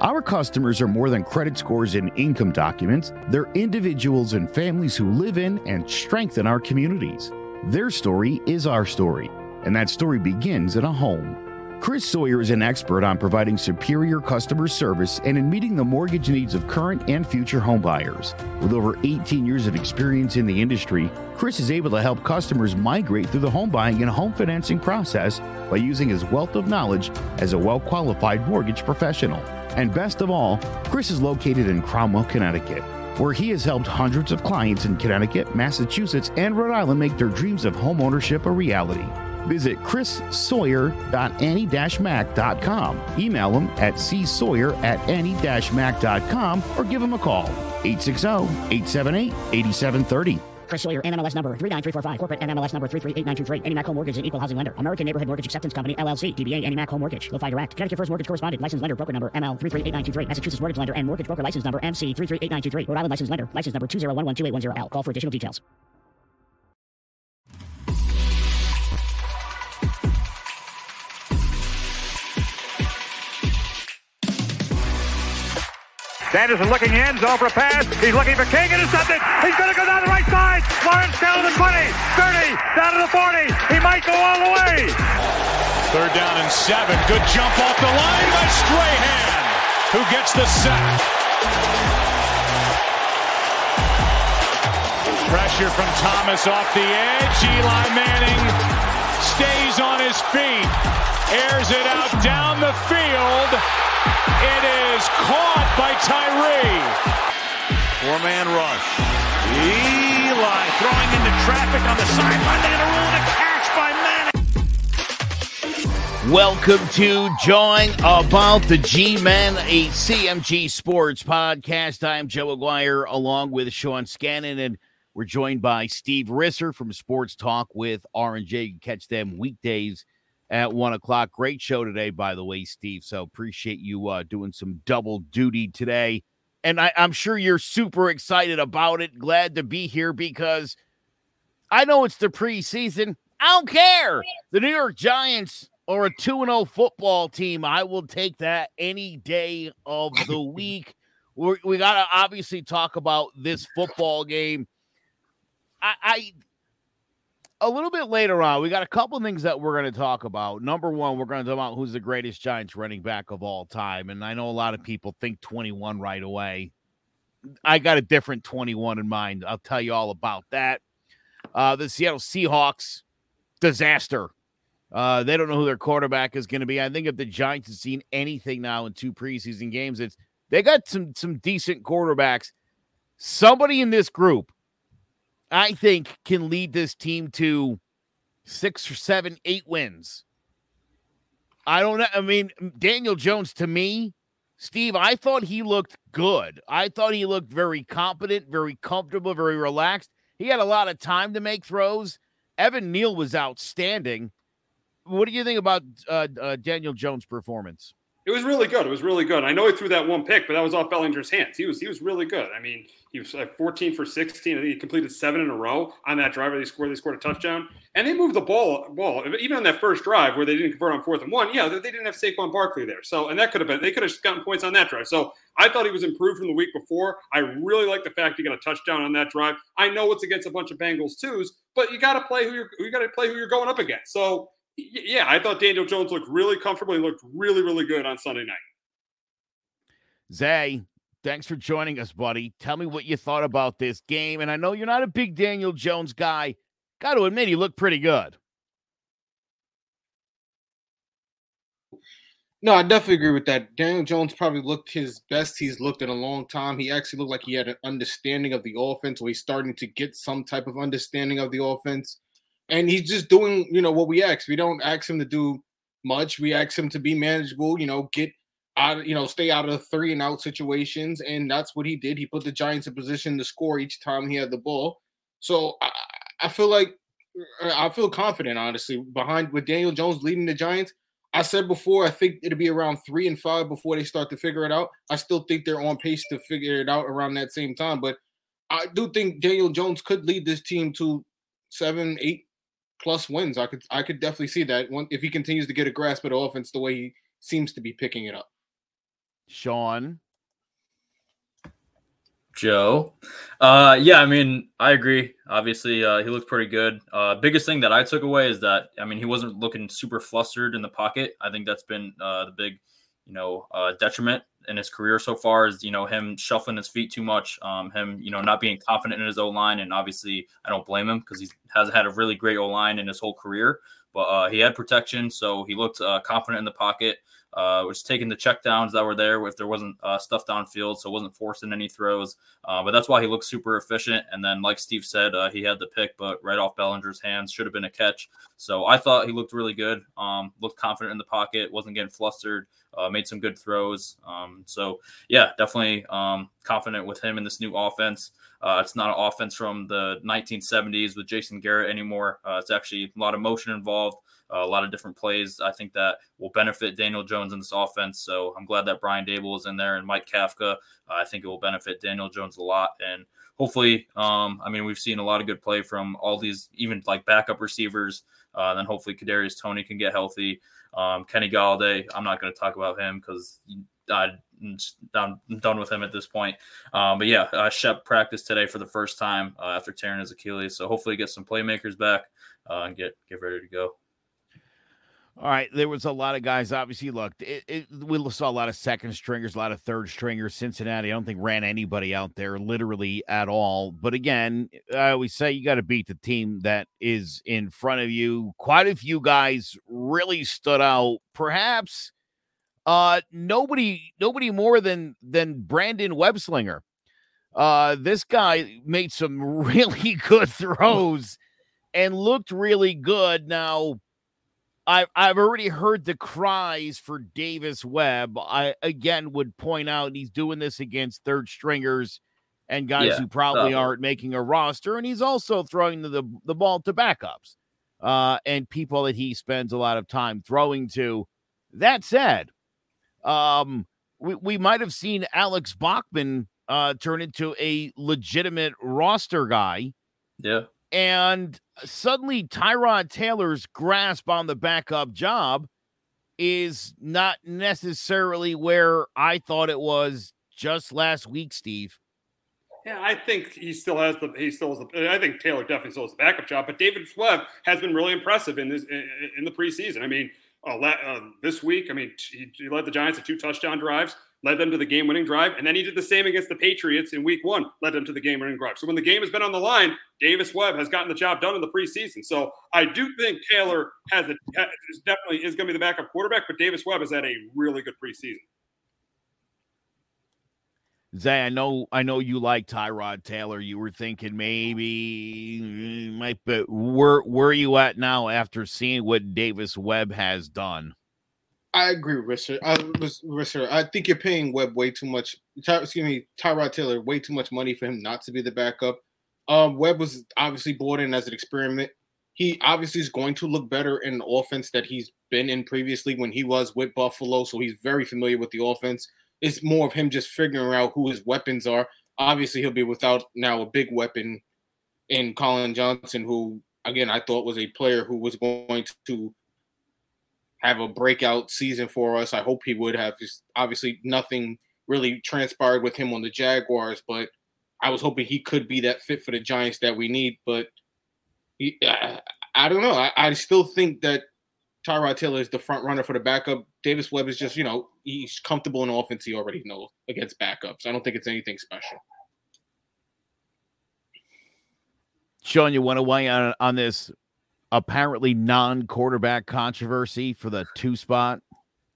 Our customers are more than credit scores and income documents. They're individuals and families who live in and strengthen our communities. Their story is our story, and that story begins in a home. Chris Sawyer is an expert on providing superior customer service and in meeting the mortgage needs of current and future homebuyers. With over 18 years of experience in the industry, Chris is able to help customers migrate through the home buying and home financing process by using his wealth of knowledge as a well qualified mortgage professional. And best of all, Chris is located in Cromwell, Connecticut, where he has helped hundreds of clients in Connecticut, Massachusetts, and Rhode Island make their dreams of homeownership a reality. Visit chrissawyer.annie-mac.com. Email him at csawyer at annie-mac.com or give him a call 860-878-8730. Chris Sawyer, NMLS number 39345, corporate NMLS number 338923, Annie Mac Home Mortgage and Equal Housing Lender, American Neighborhood Mortgage Acceptance Company, LLC, DBA Annie Mac Home Mortgage, LoFi Direct, Connecticut First Mortgage Correspondent, License Lender, Broker Number ML 338923, Massachusetts Mortgage Lender and Mortgage Broker License Number MC 338923, Rhode Island License Lender, License Number 201128110L. Call for additional details. Sanderson looking in, zone for a pass. He's looking for King, intercepted. He's going to go down the right side. Lawrence down to the 20, 30, down to the 40. He might go all the way. Third down and seven. Good jump off the line by Strahan, who gets the sack. Pressure from Thomas off the edge. Eli Manning stays on his feet, airs it out down the field. It is caught by Tyree. Four-man rush. Eli throwing into traffic on the sideline. They're going to rule a catch by Manning. Welcome to Join About the G-Men, a CMG Sports podcast. I'm Joe Aguirre along with Sean Scannon, and we're joined by Steve Risser from Sports Talk with R&J. You can catch them weekdays at one o'clock. Great show today, by the way, Steve. So appreciate you uh, doing some double duty today. And I, I'm sure you're super excited about it. Glad to be here because I know it's the preseason. I don't care. The New York Giants are a 2 0 football team. I will take that any day of the week. We're, we got to obviously talk about this football game. I, I a little bit later on, we got a couple things that we're going to talk about. Number one, we're going to talk about who's the greatest Giants running back of all time. And I know a lot of people think 21 right away. I got a different 21 in mind. I'll tell you all about that. Uh, the Seattle Seahawks disaster. Uh, they don't know who their quarterback is going to be. I think if the Giants have seen anything now in two preseason games, it's they got some some decent quarterbacks. Somebody in this group I think can lead this team to six or seven, eight wins. I don't know. I mean, Daniel Jones to me, Steve, I thought he looked good. I thought he looked very competent, very comfortable, very relaxed. He had a lot of time to make throws. Evan Neal was outstanding. What do you think about uh, uh, Daniel Jones' performance? It was really good. It was really good. I know he threw that one pick, but that was off Bellinger's hands. He was he was really good. I mean, he was like 14 for 16. I think he completed seven in a row on that drive. They scored. They scored a touchdown, and they moved the ball. Ball even on that first drive where they didn't convert on fourth and one. Yeah, they didn't have Saquon Barkley there. So, and that could have been they could have gotten points on that drive. So, I thought he was improved from the week before. I really like the fact he got a touchdown on that drive. I know it's against a bunch of Bengals twos, but you got to play who you're you got to play who you're going up against. So, yeah, I thought Daniel Jones looked really comfortable. He looked really really good on Sunday night. Zay, thanks for joining us, buddy. Tell me what you thought about this game. And I know you're not a big Daniel Jones guy. Got to admit, he looked pretty good. No, I definitely agree with that. Daniel Jones probably looked his best he's looked in a long time. He actually looked like he had an understanding of the offense, or he's starting to get some type of understanding of the offense. And he's just doing, you know, what we ask. We don't ask him to do much. We ask him to be manageable, you know, get out, you know, stay out of three and out situations, and that's what he did. He put the Giants in position to score each time he had the ball. So I, I feel like uh, I feel confident, honestly, behind with Daniel Jones leading the Giants. I said before, I think it'll be around three and five before they start to figure it out. I still think they're on pace to figure it out around that same time, but I do think Daniel Jones could lead this team to seven, eight plus wins. I could, I could definitely see that one if he continues to get a grasp of the offense the way he seems to be picking it up. Sean, Joe. Uh, yeah, I mean, I agree. Obviously, uh, he looked pretty good. Uh, biggest thing that I took away is that I mean, he wasn't looking super flustered in the pocket. I think that's been uh, the big, you know, uh, detriment in his career so far. Is you know him shuffling his feet too much, um, him you know not being confident in his O line, and obviously I don't blame him because he has had a really great O line in his whole career. But uh, he had protection, so he looked uh, confident in the pocket uh, was taking the checkdowns that were there if there wasn't uh, stuff downfield, so wasn't forcing any throws. Uh, but that's why he looked super efficient. And then, like Steve said, uh, he had the pick, but right off Bellinger's hands should have been a catch. So I thought he looked really good. Um, looked confident in the pocket, wasn't getting flustered. Uh, made some good throws. Um, so yeah, definitely um, confident with him in this new offense. Uh, it's not an offense from the 1970s with Jason Garrett anymore. Uh, it's actually a lot of motion involved a lot of different plays. I think that will benefit Daniel Jones in this offense. So I'm glad that Brian Daboll is in there and Mike Kafka. Uh, I think it will benefit Daniel Jones a lot. And hopefully, um, I mean, we've seen a lot of good play from all these, even like backup receivers. Uh, then hopefully Kadarius Toney can get healthy. Um, Kenny Golladay, I'm not going to talk about him because I'm done with him at this point. Um, but yeah, uh, Shep practiced today for the first time uh, after tearing his Achilles. So hopefully get some playmakers back uh, and get get ready to go. All right, there was a lot of guys. Obviously, look, it, it, we saw a lot of second stringers, a lot of third stringers. Cincinnati, I don't think ran anybody out there literally at all. But again, I always say you got to beat the team that is in front of you. Quite a few guys really stood out. Perhaps uh, nobody, nobody more than than Brandon Webslinger. Uh, this guy made some really good throws and looked really good. Now I, I've already heard the cries for Davis Webb. I again would point out he's doing this against third stringers and guys yeah, who probably aren't making a roster, and he's also throwing the, the, the ball to backups uh, and people that he spends a lot of time throwing to. That said, um, we, we might have seen Alex Bachman uh, turn into a legitimate roster guy. Yeah. And suddenly Tyrod Taylor's grasp on the backup job is not necessarily where I thought it was just last week, Steve. Yeah, I think he still has the he still has the I think Taylor definitely still has the backup job, but Davis Webb has been really impressive in this in, in the preseason. I mean, uh, uh, this week, I mean, he, he led the Giants to two touchdown drives led them to the game winning drive. And then he did the same against the Patriots in week one, led them to the game winning drive. So when the game has been on the line, Davis Webb has gotten the job done in the preseason. So I do think Taylor has a definitely is going to be the backup quarterback, but Davis Webb has had a really good preseason. Zay, I know, I know you like Tyrod Taylor. You were thinking maybe might, but where where are you at now after seeing what Davis Webb has done? I agree with Richard. I, Richard, I think you're paying Webb way too much. Ty, excuse me, Tyrod Taylor way too much money for him not to be the backup. Um, Webb was obviously brought in as an experiment. He obviously is going to look better in an offense that he's been in previously when he was with Buffalo, so he's very familiar with the offense. It's more of him just figuring out who his weapons are. Obviously, he'll be without now a big weapon in Collin Johnson, who again I thought was a player who was going to have a breakout season for us. I hope he would have. Just obviously nothing really transpired with him on the Jaguars, but I was hoping he could be that fit for the Giants that we need. But he, I, I don't know. I, I still think that Tyrod Taylor is the front runner for the backup. Davis Webb is just, you know, he's comfortable in offense. He already knows against backups. I don't think it's anything special. Sean, you want to weigh on on this apparently non-quarterback controversy for the two spot?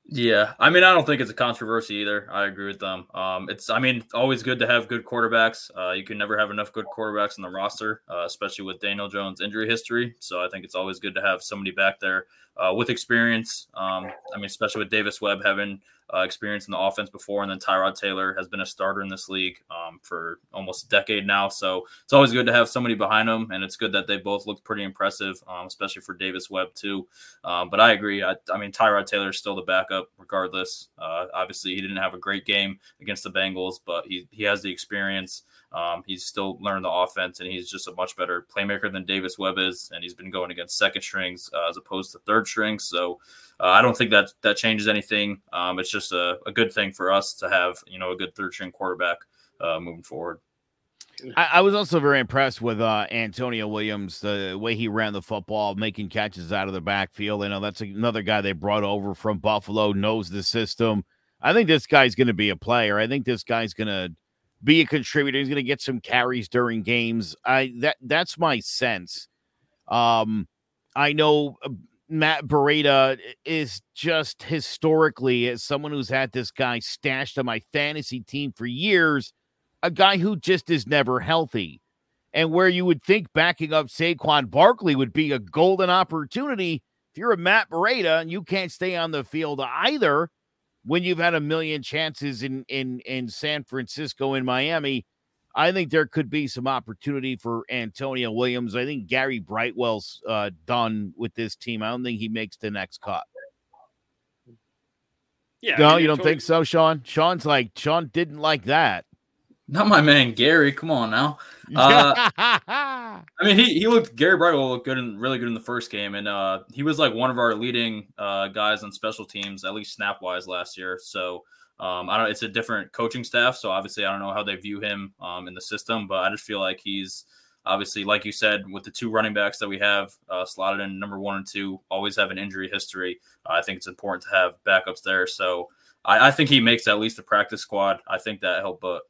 Yeah, I mean, I don't think it's a controversy either. I agree with them. Um, it's, I mean, always good to have good quarterbacks. Uh, you can never have enough good quarterbacks in the roster, uh, especially with Daniel Jones' injury history. So I think it's always good to have somebody back there uh, with experience. Um, I mean, especially with Davis Webb having uh, experience in the offense before, and then Tyrod Taylor has been a starter in this league um, for almost a decade now. So it's always good to have somebody behind them, and it's good that they both look pretty impressive, um, especially for Davis Webb too. Um, but I agree. I, I, mean, Tyrod Taylor is still the backup, regardless. Uh, obviously, he didn't have a great game against the Bengals, but he he has the experience. Um, he's still learned the offense, and he's just a much better playmaker than Davis Webb is. And he's been going against second strings uh, as opposed to third strings. So uh, I don't think that that changes anything. Um, it's just a, a, good thing for us to have, you know, a good third string quarterback uh, moving forward. I, I, was also very impressed with uh, Antonio Williams, the way he ran the football, making catches out of the backfield. I know that's another guy they brought over from Buffalo, knows the system. I think this guy's going to be a player. I think this guy's going to be a contributor. He's going to get some carries during games. I that that's my sense. Um, I know uh, Matt Breida is just historically, as someone who's had this guy stashed on my fantasy team for years, a guy who just is never healthy. And where you would think backing up Saquon Barkley would be a golden opportunity, if you're a Matt Breida and you can't stay on the field either, when you've had a million chances in in in San Francisco and Miami, I think there could be some opportunity for Antonio Williams. I think Gary Brightwell's uh, done with this team. I don't think he makes the next cut. Yeah. No, I mean, you don't think so, Sean? Sean's like Sean didn't like that. Not my man Gary. Come on now. Uh, I mean, he, he looked Gary Brightwell looked good and really good in the first game, and uh, he was like one of our leading uh, guys on special teams, at least snap wise last year. So um, I don't. It's a different coaching staff, so obviously I don't know how they view him um, in the system, but I just feel like he's obviously, like you said, with the two running backs that we have uh, slotted in number one and two, always have an injury history. Uh, I think it's important to have backups there. So I, I, think he makes at least the practice squad. I think that helped, but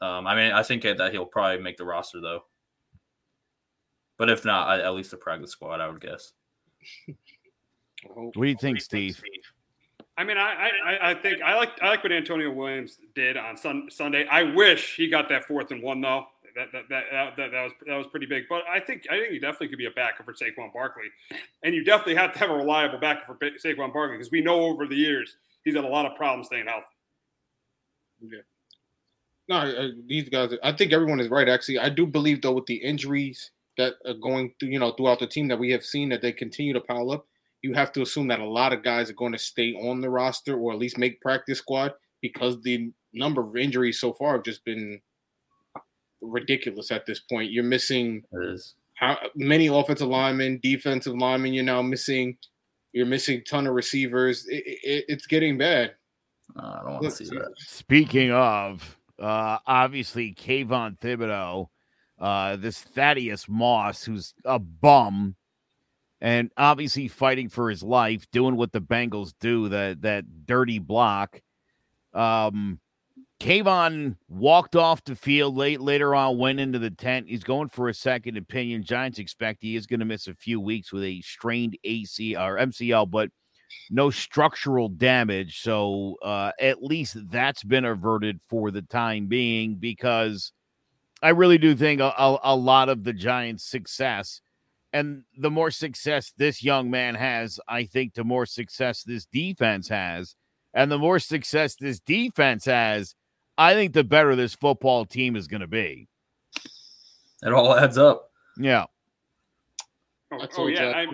um, I mean, I think that he'll probably make the roster though. But if not, I, at least the practice squad, I would guess. What do you think, Steve? I mean, I, I, I think I like I like what Antonio Williams did on sun, Sunday. I wish he got that fourth and one though. That that, that that, that was that was pretty big. But I think I think he definitely could be a backup for Saquon Barkley, and you definitely have to have a reliable backup for Saquon Barkley because we know over the years he's had a lot of problems staying healthy. Yeah. No, uh, these guys. I think everyone is right. Actually, I do believe though with the injuries that are going through, you know, throughout the team that we have seen that they continue to pile up you have to assume that a lot of guys are going to stay on the roster or at least make practice squad because the number of injuries so far have just been ridiculous at this point. You're missing how many offensive linemen, defensive linemen. You're now missing. You're missing a ton of receivers. It, it, it's getting bad. Uh, I don't want to see that. Speaking of, uh, obviously, Kayvon Thibodeaux, uh, this Thaddeus Moss, who's a bum and obviously fighting for his life, doing what the Bengals do, that that dirty block. Um Kayvon walked off the field late later on, went into the tent. He's going for a second opinion. Giants expect he is going to miss a few weeks with a strained AC or MCL, but no structural damage. So uh, at least that's been averted for the time being because I really do think a, a, a lot of the Giants' success and the more success this young man has, I think the more success this defense has. And the more success this defense has, I think the better this football team is going to be. It all adds up. Yeah. Oh, oh yeah.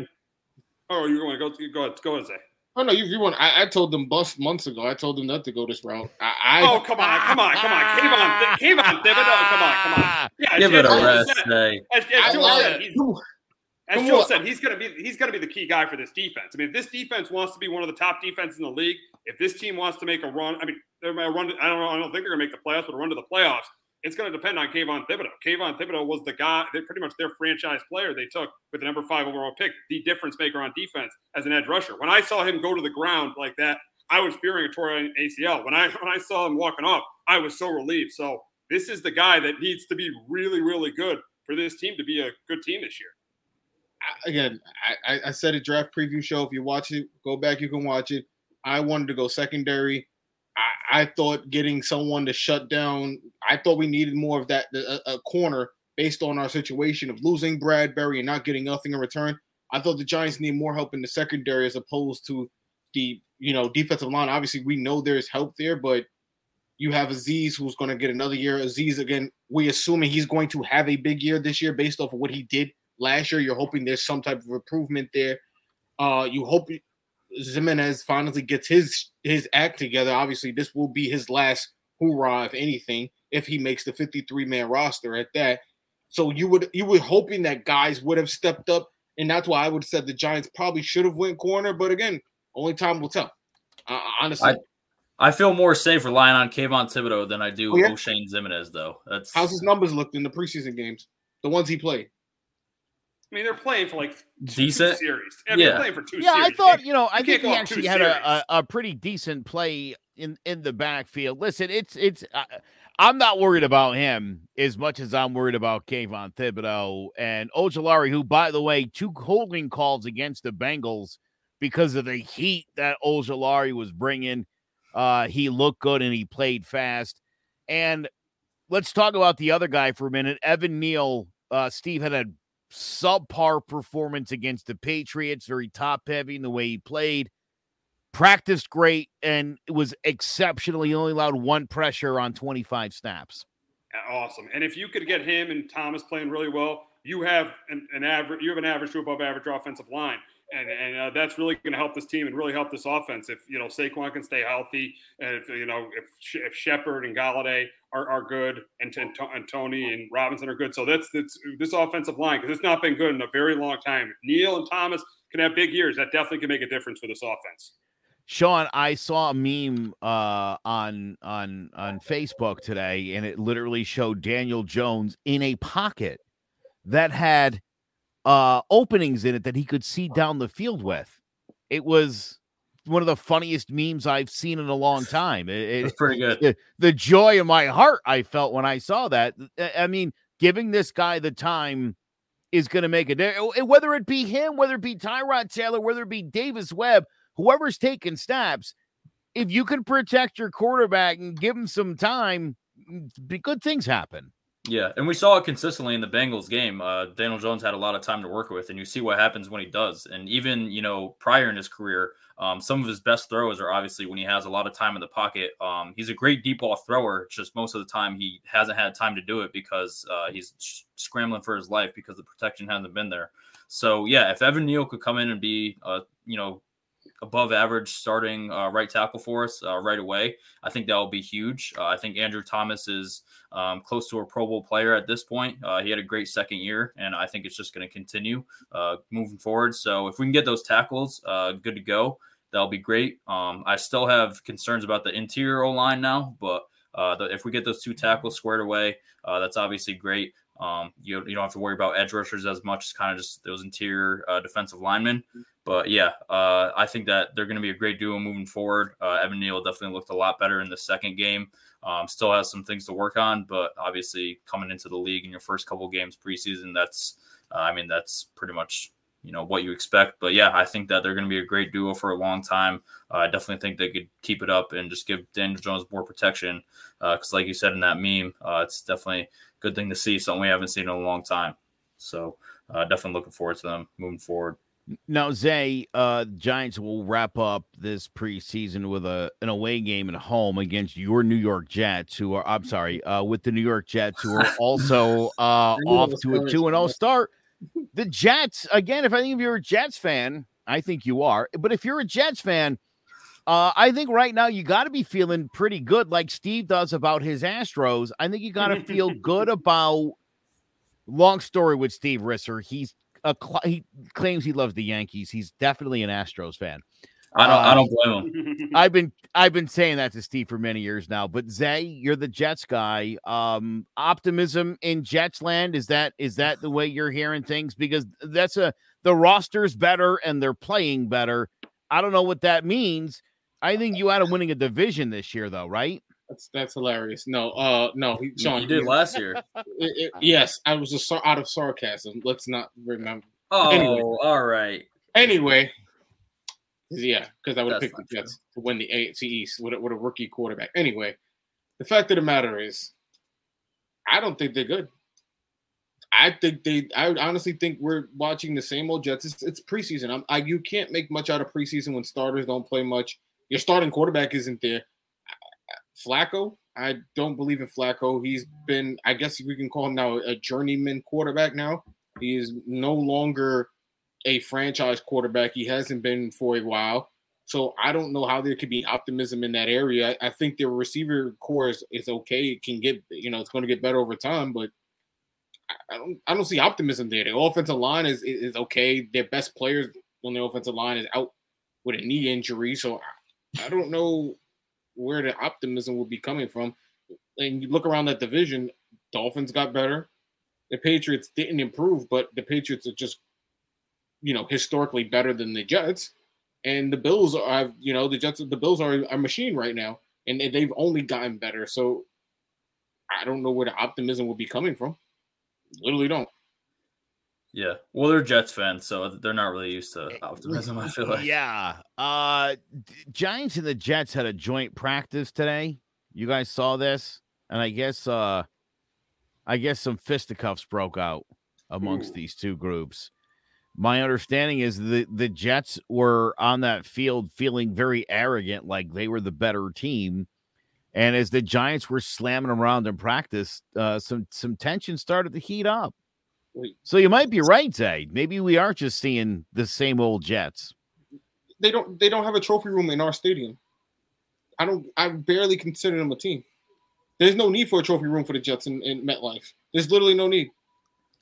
I'm, oh, you want to go? Go ahead. Go ahead. Say. Oh no, you, you want? I, I, told them bust months ago. I told them not to go this route. I, I oh come on, come on, come on, came on, came on, oh, come on, come on. Yeah, give it a rest. As, as Joel said, as Joe said, he's going to be he's going to be the key guy for this defense. I mean, if this defense wants to be one of the top defenses in the league, if this team wants to make a run, I mean, they're going to run. I don't know. I don't think they're going to make the playoffs, but a run to the playoffs, it's going to depend on Kayvon Thibodeaux. Kayvon Thibodeaux was the guy, they're pretty much their franchise player they took with the number five overall pick, the difference maker on defense as an edge rusher. When I saw him go to the ground like that, I was fearing a torn ACL. When I when I saw him walking off, I was so relieved. So this is the guy that needs to be really, really good for this team to be a good team this year again, I, I said a draft preview show. If you watch it, go back, you can watch it. I wanted to go secondary. I, I thought getting someone to shut down, I thought we needed more of that, a, a, corner based on our situation of losing Bradberry and not getting nothing in return. I thought the Giants need more help in the secondary as opposed to the you know, defensive line. Obviously, we know there's help there, but you have Azeez who's going to get another year. Azeez again, we assuming he's going to have a big year this year based off of what he did last year. You're hoping there's some type of improvement there. Uh, you hope Ximines finally gets his his act together. Obviously, this will be his last hoorah, if anything, if he makes the 53 man roster at that. So you would you were hoping that guys would have stepped up, and that's why I would have said the Giants probably should have went corner. But again, only time will tell. Uh, honestly, I, I, feel more safe relying on Kayvon Thibodeaux than I do oh, yeah? Oshane Ximines, though. That's how's his numbers looked in the preseason games, the ones he played. I mean, they're playing for like decent series. I mean, yeah, playing for two. Yeah, series. I thought you know, I you think he actually had a, a, a, pretty decent play in in the backfield. Listen, it's it's. Uh, I'm not worried about him as much as I'm worried about Kayvon Thibodeaux and Ojulari, who, by the way, two holding calls against the Bengals because of the heat that Ojulari was bringing. Uh, he looked good and he played fast. And let's talk about the other guy for a minute. Evan Neal, uh, Steve had a subpar performance against the Patriots, very top heavy in the way he played practiced great and was exceptionally only allowed one pressure on 25 snaps. Awesome. And if you could get him and Thomas playing really well, you have an, an average you have an average to above average offensive line. And, and uh, that's really going to help this team and really help this offense. If you know Saquon can stay healthy, and if you know if if Shepard and Golladay are, are good, and, and, and Toney and Robinson are good, so that's, that's this offensive line because it's not been good in a very long time. If Neal and Thomas can have big years, that definitely can make a difference for this offense. Sean, I saw a meme uh, on on on Facebook today, and it literally showed Daniel Jones in a pocket that had uh, openings in it that he could see down the field with. It was one of the funniest memes I've seen in a long time. It, it's pretty good. The, the, joy in my heart I felt when I saw that. I mean, giving this guy the time is going to make a difference. Whether it be him, whether it be Tyrod Taylor, whether it be Davis Webb whoever's taking snaps, if you can protect your quarterback and give him some time, good things happen. Yeah, and we saw it consistently in the Bengals game. Uh, Daniel Jones had a lot of time to work with, and you see what happens when he does. And even you know prior in his career, um, some of his best throws are obviously when he has a lot of time in the pocket. Um, he's a great deep ball thrower. Just most of the time he hasn't had time to do it because uh, he's scrambling for his life because the protection hasn't been there. So yeah, if Evan Neal could come in and be, uh, you know, above average starting uh, right tackle for us uh, right away. I think that will be huge. Uh, I think Andrew Thomas is um, close to a Pro Bowl player at this point. Uh, he had a great second year, and I think it's just going to continue uh, moving forward. So if we can get those tackles uh, good to go, that'll be great. Um, I still have concerns about the interior O line now, but the, if we get those two tackles squared away, that's obviously great. Um, you, you don't have to worry about edge rushers as much as kind of just those interior defensive linemen. But yeah, uh, I think that they're going to be a great duo moving forward. Uh, Evan Neal definitely looked a lot better in the second game. Um, still has some things to work on, but obviously coming into the league in your first couple games preseason, that's uh, I mean that's pretty much you know what you expect. But yeah, I think that they're going to be a great duo for a long time. Uh, I definitely think they could keep it up and just give Daniel Jones more protection because, uh, like you said in that meme, uh, it's definitely a good thing to see. Something we haven't seen in a long time. So definitely looking forward to them moving forward. Now, Zay, uh, Giants will wrap up this preseason with a an away game at home against your New York Jets, who are I'm sorry, uh, with the New York Jets, who are also uh, off to a two and zero start. The Jets, again, if I think if you're a Jets fan, I think you are. But if you're a Jets fan, uh, I think right now you got to be feeling pretty good, like Steve does about his Astros. I think you got to feel good about. Long story with Steve Risser. He's a he claims he loves the Yankees. He's definitely an Astros fan. I don't. I don't blame him. I've been I've been saying that to Steve for many years now. But Zay, you're the Jets guy. Um, optimism in Jets land is that is that the way you're hearing things? Because that's a the roster's better and they're playing better. I don't know what that means. I think you had a winning a division this year, though, right? That's that's hilarious. No, uh, no, he, Sean, you did last year. It, it, yes, I was just out of sarcasm. Let's not remember. Oh, anyway. all right. Anyway, yeah, because I would have picked the Jets true. to win the AFC East with a, with a rookie quarterback. Anyway, the fact of the matter is, I don't think they're good. I think they. I honestly think we're watching the same old Jets. It's, it's preseason. I'm, I, you can't make much out of preseason when starters don't play much Your starting quarterback isn't there. Flacco, I don't believe in Flacco. He's been, I guess we can call him now a journeyman quarterback now. He is no longer a franchise quarterback. He hasn't been for a while. So I don't know how there could be optimism in that area. I think their receiver core is, is okay. It can get, you know, it's going to get better over time, but I don't I don't see optimism there. The offensive line is is okay. Their best players on the offensive line is out with a knee injury. So I, I don't know where the optimism would be coming from. And you look around that division, Dolphins got better. The Patriots didn't improve, but the Patriots are just, you know, historically better than the Jets. And the Bills are, you know, the Jets, the Bills are a machine right now, and they've only gotten better. So I don't know where the optimism would be coming from. Literally don't. Yeah. Well, they're Jets fans, so they're not really used to optimism, I feel like. Yeah. Uh Giants and the Jets had a joint practice today. You guys saw this? And I guess uh I guess some fisticuffs broke out amongst Ooh. these two groups. My understanding is the the Jets were on that field feeling very arrogant, like they were the better team. And as the Giants were slamming around in practice, uh, some some tension started to heat up. So you might be right, Zay. Maybe we are just seeing the same old Jets. They don't they don't have a trophy room in our stadium. I don't I barely consider them a team. There's no need for a trophy room for the Jets in, in MetLife. There's literally no need.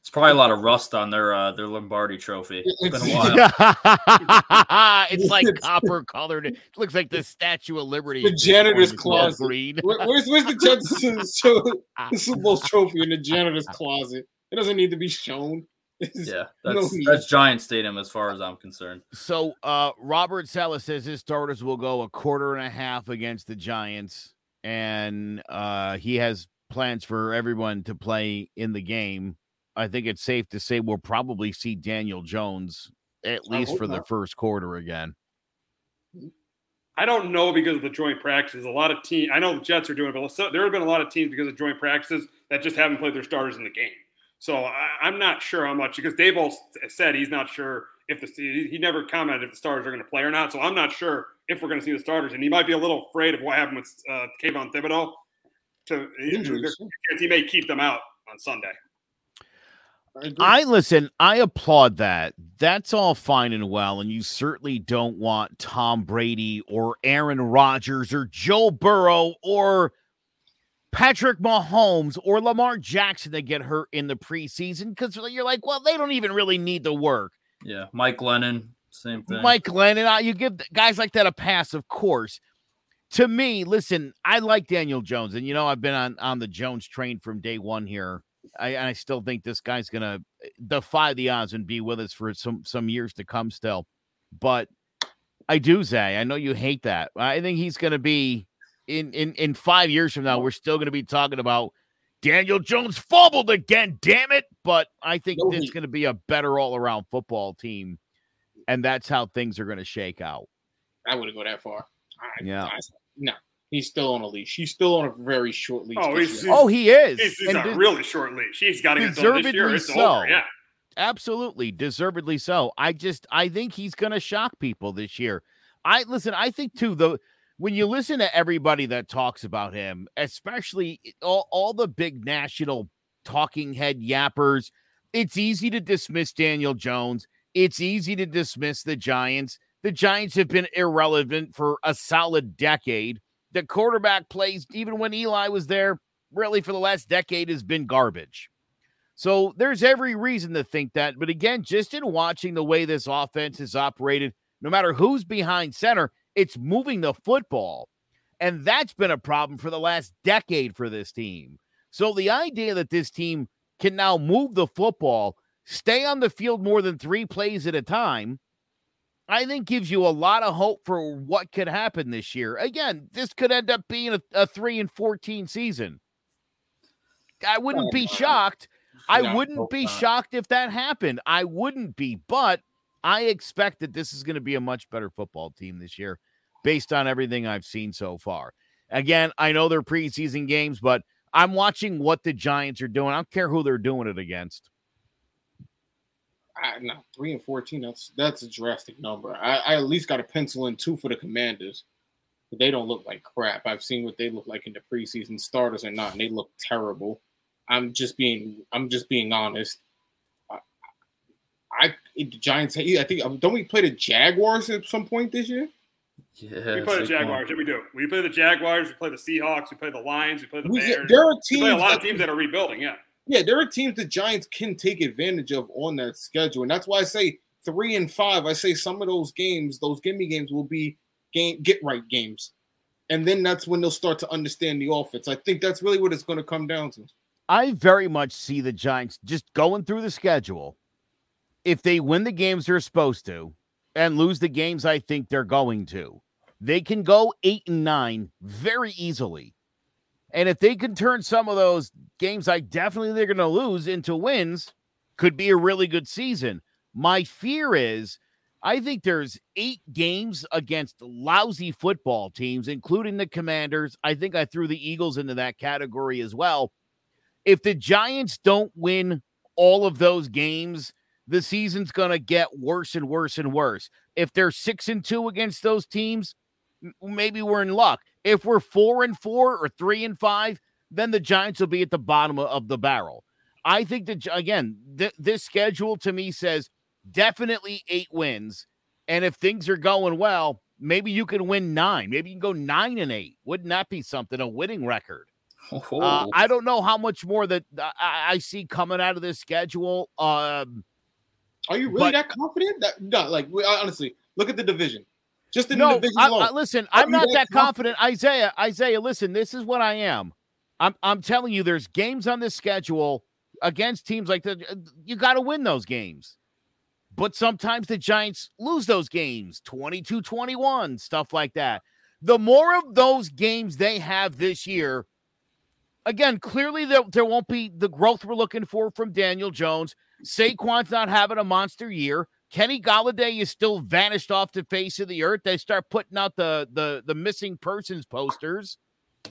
It's probably a lot of rust on their uh, their Lombardi trophy. It's, it's been a while. it's like copper colored. It looks like the Statue of Liberty. The janitor's closet. Green. Where, where's where's the Jets the Super Bowl trophy in the janitor's closet? It doesn't need to be shown. yeah, that's no that's Giant Stadium as far as I'm concerned. So uh Robert Saleh says his starters will go a quarter and a half against the Giants, and uh he has plans for everyone to play in the game. I think it's safe to say we'll probably see Daniel Jones at least for not. the first quarter again. I don't know because of the joint practices. A lot of teams, I know the Jets are doing it, but there have been a lot of teams because of joint practices that just haven't played their starters in the game. So I, am not sure how much because Daboll said he's not sure if the he never commented if the starters are going to play or not. So I'm not sure if we're going to see the starters, and he might be a little afraid of what happened with uh, Kayvon Thibodeaux. To he may keep them out on Sunday. I, I listen, I applaud that. That's all fine and well. And you certainly don't want Tom Brady or Aaron Rodgers or Joe Burrow or Patrick Mahomes or Lamar Jackson to get hurt in the preseason because you're like, well, they don't even really need to work. Yeah, Mike Lennon, same thing. Mike Glennon, uh, you give guys like that a pass, of course. To me, listen, I like Daniel Jones, and you know I've been on on the Jones train from day one here. I, I still think this guy's gonna eh, defy the odds and be with us for some some years to come still. But I do, Zay. I know you hate that. I think he's gonna be in in in five years from now, we're still going to be talking about Daniel Jones fumbled again. Damn it! But I think no, it's going to be a better all around football team, and that's how things are going to shake out. I wouldn't go that far. I, yeah. I, no, he's still on a leash. He's still on a very short leash. Oh, he's, he's, oh he is. He's, he's a really short leash. He's got to get done this year. It's so. over. Yeah. Absolutely, deservedly so. I just I think he's going to shock people this year. I listen. I think too the when you listen to everybody that talks about him, especially all, all the big national talking head yappers, it's easy to dismiss Daniel Jones. It's easy to dismiss the Giants. The Giants have been irrelevant for a solid decade. The quarterback plays, even when Eli was there, really for the last decade, has been garbage. So there's every reason to think that. But again, just in watching the way this offense is operated, no matter who's behind center, it's moving the football. And that's been a problem for the last decade for this team. So the idea that this team can now move the football, stay on the field more than three plays at a time, I think gives you a lot of hope for what could happen this year. Again, this could end up being a, a 3 and 14 season. I wouldn't be shocked. I wouldn't be shocked if that happened. I wouldn't be, but I expect that this is going to be a much better football team this year based on everything I've seen so far. Again, I know they're preseason games, but I'm watching what the Giants are doing. I don't care who they're doing it against. I, no, three and fourteen. That's that's a drastic number. I, I at least got a pencil in two for the Commanders. But They don't look like crap. I've seen what they look like in the preseason, starters or not, and they look terrible. I'm just being I'm just being honest. I, I the Giants. I think um, don't we play the Jaguars at some point this year? Yeah, we play the Jaguars. Yeah, we do. We play the Jaguars. We play the Seahawks. We play the Lions. We play the We- Bears. there are we play a lot that- of teams that are rebuilding. Yeah. Yeah, there are teams the Giants can take advantage of on that schedule, and that's why I say three and five. I say some of those games, those gimme games, will be game get right games, and then that's when they'll start to understand the offense. I think that's really what it's going to come down to. I very much see the Giants just going through the schedule. If they win the games they're supposed to and lose the games I think they're going to, they can go eight and nine very easily. And if they can turn some of those games I definitely they're going to lose into wins, could be a really good season. My fear is I think there's eight games against lousy football teams, including the Commanders. I think I threw the Eagles into that category as well. If the Giants don't win all of those games, the season's going to get worse and worse and worse. If they're six and two against those teams, maybe we're in luck. If we're four and four or three and five, then the Giants will be at the bottom of- the barrel. I think that again, th- this schedule to me says definitely eight wins, and if things are going well, maybe you can win nine. Maybe you can go nine and eight. Wouldn't that be something? A winning record. Oh, Uh, I don't know how much more that I, I see coming out of this schedule. Um, Are you really But- that confident? That no, like honestly, look at the division. Just in no, the division I, alone. I- listen, Are I'm not that that confident. Isaiah, Isaiah, listen, this is what I am. I'm I'm telling you, there's games on this schedule against teams like that. Uh, you got to win those games. But sometimes the Giants lose those games 22 21, stuff like that. The more of those games they have this year, again, clearly there, there won't be the growth we're looking for from Daniel Jones. Saquon's not having a monster year. Kenny Golladay is still vanished off the face of the earth. They start putting out the the the missing persons posters.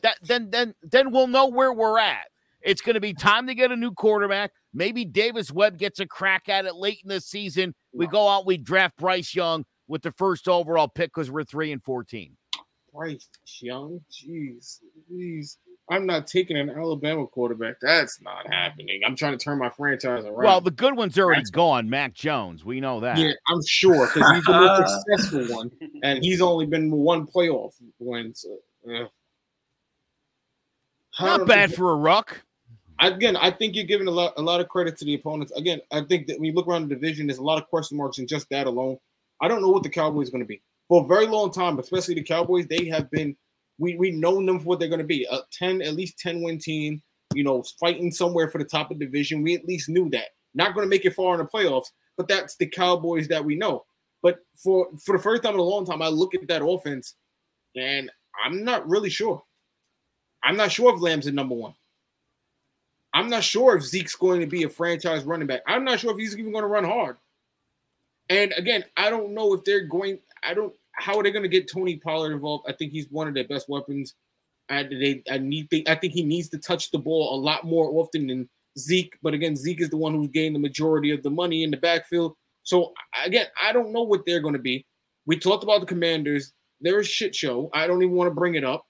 That then then then we'll know where we're at. It's going to be time to get a new quarterback. Maybe Davis Webb gets a crack at it late in the season. We go out, we draft Bryce Young with the first overall pick because we're three and fourteen. Bryce Young, jeez, jeez. I'm not taking an Alabama quarterback. That's not happening. I'm trying to turn my franchise around. Well, the good one's already gone. Mac Jones, we know that. Yeah, I'm sure because he's the most successful one, and he's only been one playoff win. So, uh, Not bad for a ruck. Again, I think you're giving a lot, a lot of credit to the opponents. Again, I think that when you look around the division, there's a lot of question marks in just that alone. I don't know what the Cowboys are going to be for a very long time, especially the Cowboys. They have been, we we known them for what they're going to be a ten, at least ten win team. You know, fighting somewhere for the top of the division. We at least knew that. Not going to make it far in the playoffs, but that's the Cowboys that we know. But for for the first time in a long time, I look at that offense, and I'm not really sure. I'm not sure if Lamb's the number one. I'm not sure if Zeke's going to be a franchise running back. I'm not sure if he's even going to run hard. And again, I don't know if they're going. I don't. How are they going to get Tony Pollard involved? I think he's one of their best weapons. I, they, I need. They, I think he needs to touch the ball a lot more often than Zeke. But again, Zeke is the one who's gained the majority of the money in the backfield. So again, I don't know what they're going to be. We talked about the Commanders. They're a shit show. I don't even want to bring it up.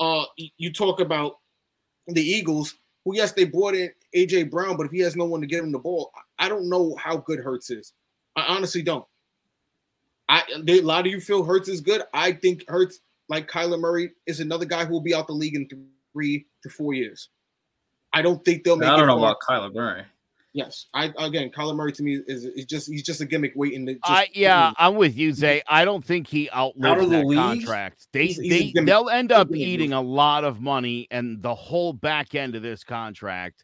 Uh, you talk about the Eagles, who yes, they brought in AJ Brown, but if he has no one to get him the ball, I don't know how good Hurts is. I honestly don't. I they, a lot of you feel Hurts is good. I think Hurts, like Kyler Murray, is another guy who will be out the league in three to four years. I don't think they'll make. I don't know far. about Kyler Murray. Yes, I again, Kyler Murray to me is, is just he's just a gimmick waiting to. Just, I yeah, I'm with you, Zay. I don't think he outlives Out of the that league? contract. They He's- he's they gimmick. they'll end up eating a lot of money and the whole back end of this contract.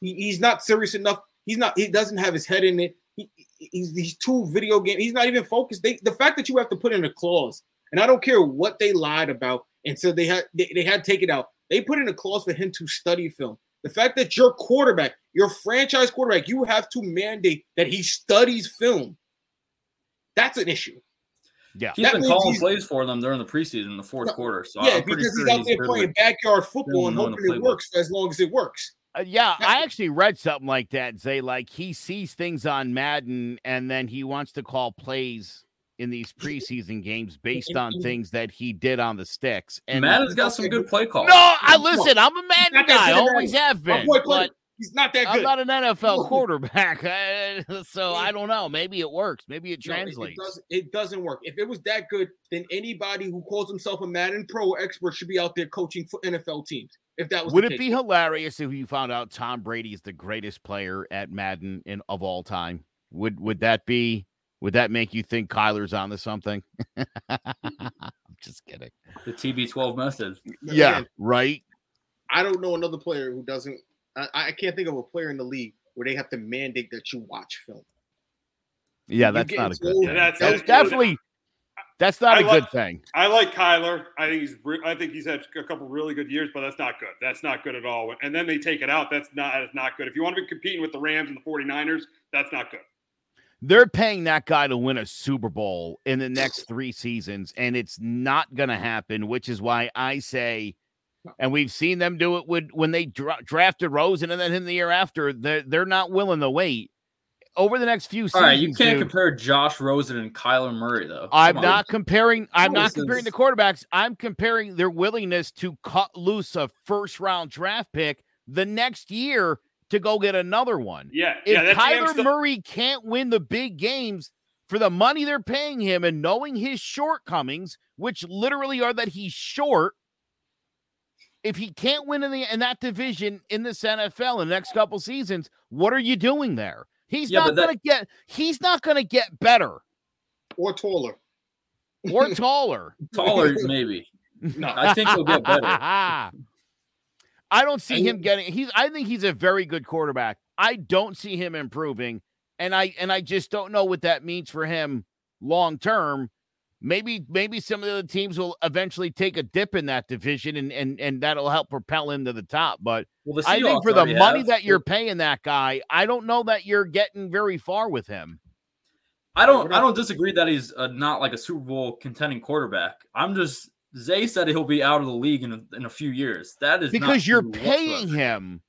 he, he's not serious enough. He's not. He doesn't have his head in it. He, he's these two video game. He's not even focused. They, the fact that you have to put in a clause, and I don't care what they lied about and so they had they, they had to take it out. They put in a clause for him to study film. The fact that your quarterback, your franchise quarterback, you have to mandate that he studies film. That's an issue. Yeah. He's That been calling he's- plays for them during the preseason in the fourth No, quarter. So yeah, I'm because sure he's out there good playing backyard football and knowing the hoping it works for as long as it works. Uh, yeah, I actually read something like that. Zay, like he sees things on Madden and then he wants to call plays in these preseason games based on things that he did on the sticks. And Madden's got some good play calls. No, I listen. I'm a Madden guy. I always have been. But He's not that good. I'm not an NFL quarterback, so I don't know. Maybe it works. Maybe it translates. No, it, doesn't, it, doesn't, work. If it was that good, then anybody who calls himself a Madden Pro expert should be out there coaching for NFL teams. If that was, would it be hilarious if you found out Tom Brady is the greatest player at Madden in of all time? Would would that be? Would that make you think Kyler's onto something? I'm just kidding. The TB12 method. Yeah, Again, right. I don't know another player who doesn't I, I can't think of a player in the league where they have to mandate that you watch film. Yeah, that's not a good thing. That's, that's definitely that's not I a like, good thing. I like Kyler. I think he's I think he's had a couple really good years, but that's not good. That's not good at all. And then they take it out. That's not that's not good. If you want to be competing with the Rams and the 49ers, that's not good. They're paying that guy to win a Super Bowl in the next 3 seasons and it's not going to happen, which is why I say and we've seen them do it with when they dra- drafted Rosen and then in the year after. They're they're not willing to wait. Over the next few seasons, All right, you can't dude, compare Josh Rosen and Kyler Murray though. I'm not comparing. I'm not comparing the quarterbacks. I'm comparing their willingness to cut loose a first round draft pick the next year to go get another one. Yeah, if yeah, Kyler still- Murray can't win the big games for the money they're paying him and knowing his shortcomings, which literally are that he's short if he can't win in the in that division in this NFL in the next couple seasons, what are you doing there? He's yeah, not going to get. He's not going to get better or taller or taller. taller, maybe. No, I think he'll get better. I don't see him getting. He's. I think he's a very good quarterback. I don't see him improving, and I and I just don't know what that means for him long term maybe maybe some of the teams will eventually take a dip in that division and and and that'll help propel him to the top but well, the i think for the money have. that you're paying that guy i don't know that you're getting very far with him. I don't i don't disagree that he's a, not like a super bowl contending quarterback. I'm just zay said he'll be out of the league in a, in a few years. That is because you're paying him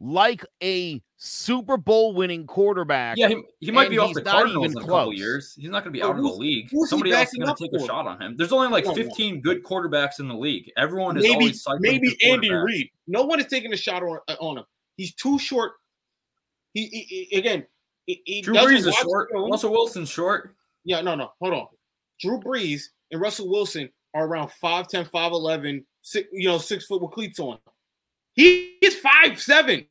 like a Super Bowl winning quarterback. Yeah, he, he might be off the Cardinals in a couple years. He's not going to be out of the league. Somebody else is going to take a shot on him. There's only like 15 good quarterbacks in the league. Everyone is maybe maybe Andy Reid. No one is taking a shot on, on him. He's too short. He, he, he again. He, Drew Brees is short. Film. Russell Wilson's short. Yeah, no, no. Hold on. Drew Brees and Russell Wilson are around 5'10", 5'11", six, you know, six foot with cleats on. He is five seven.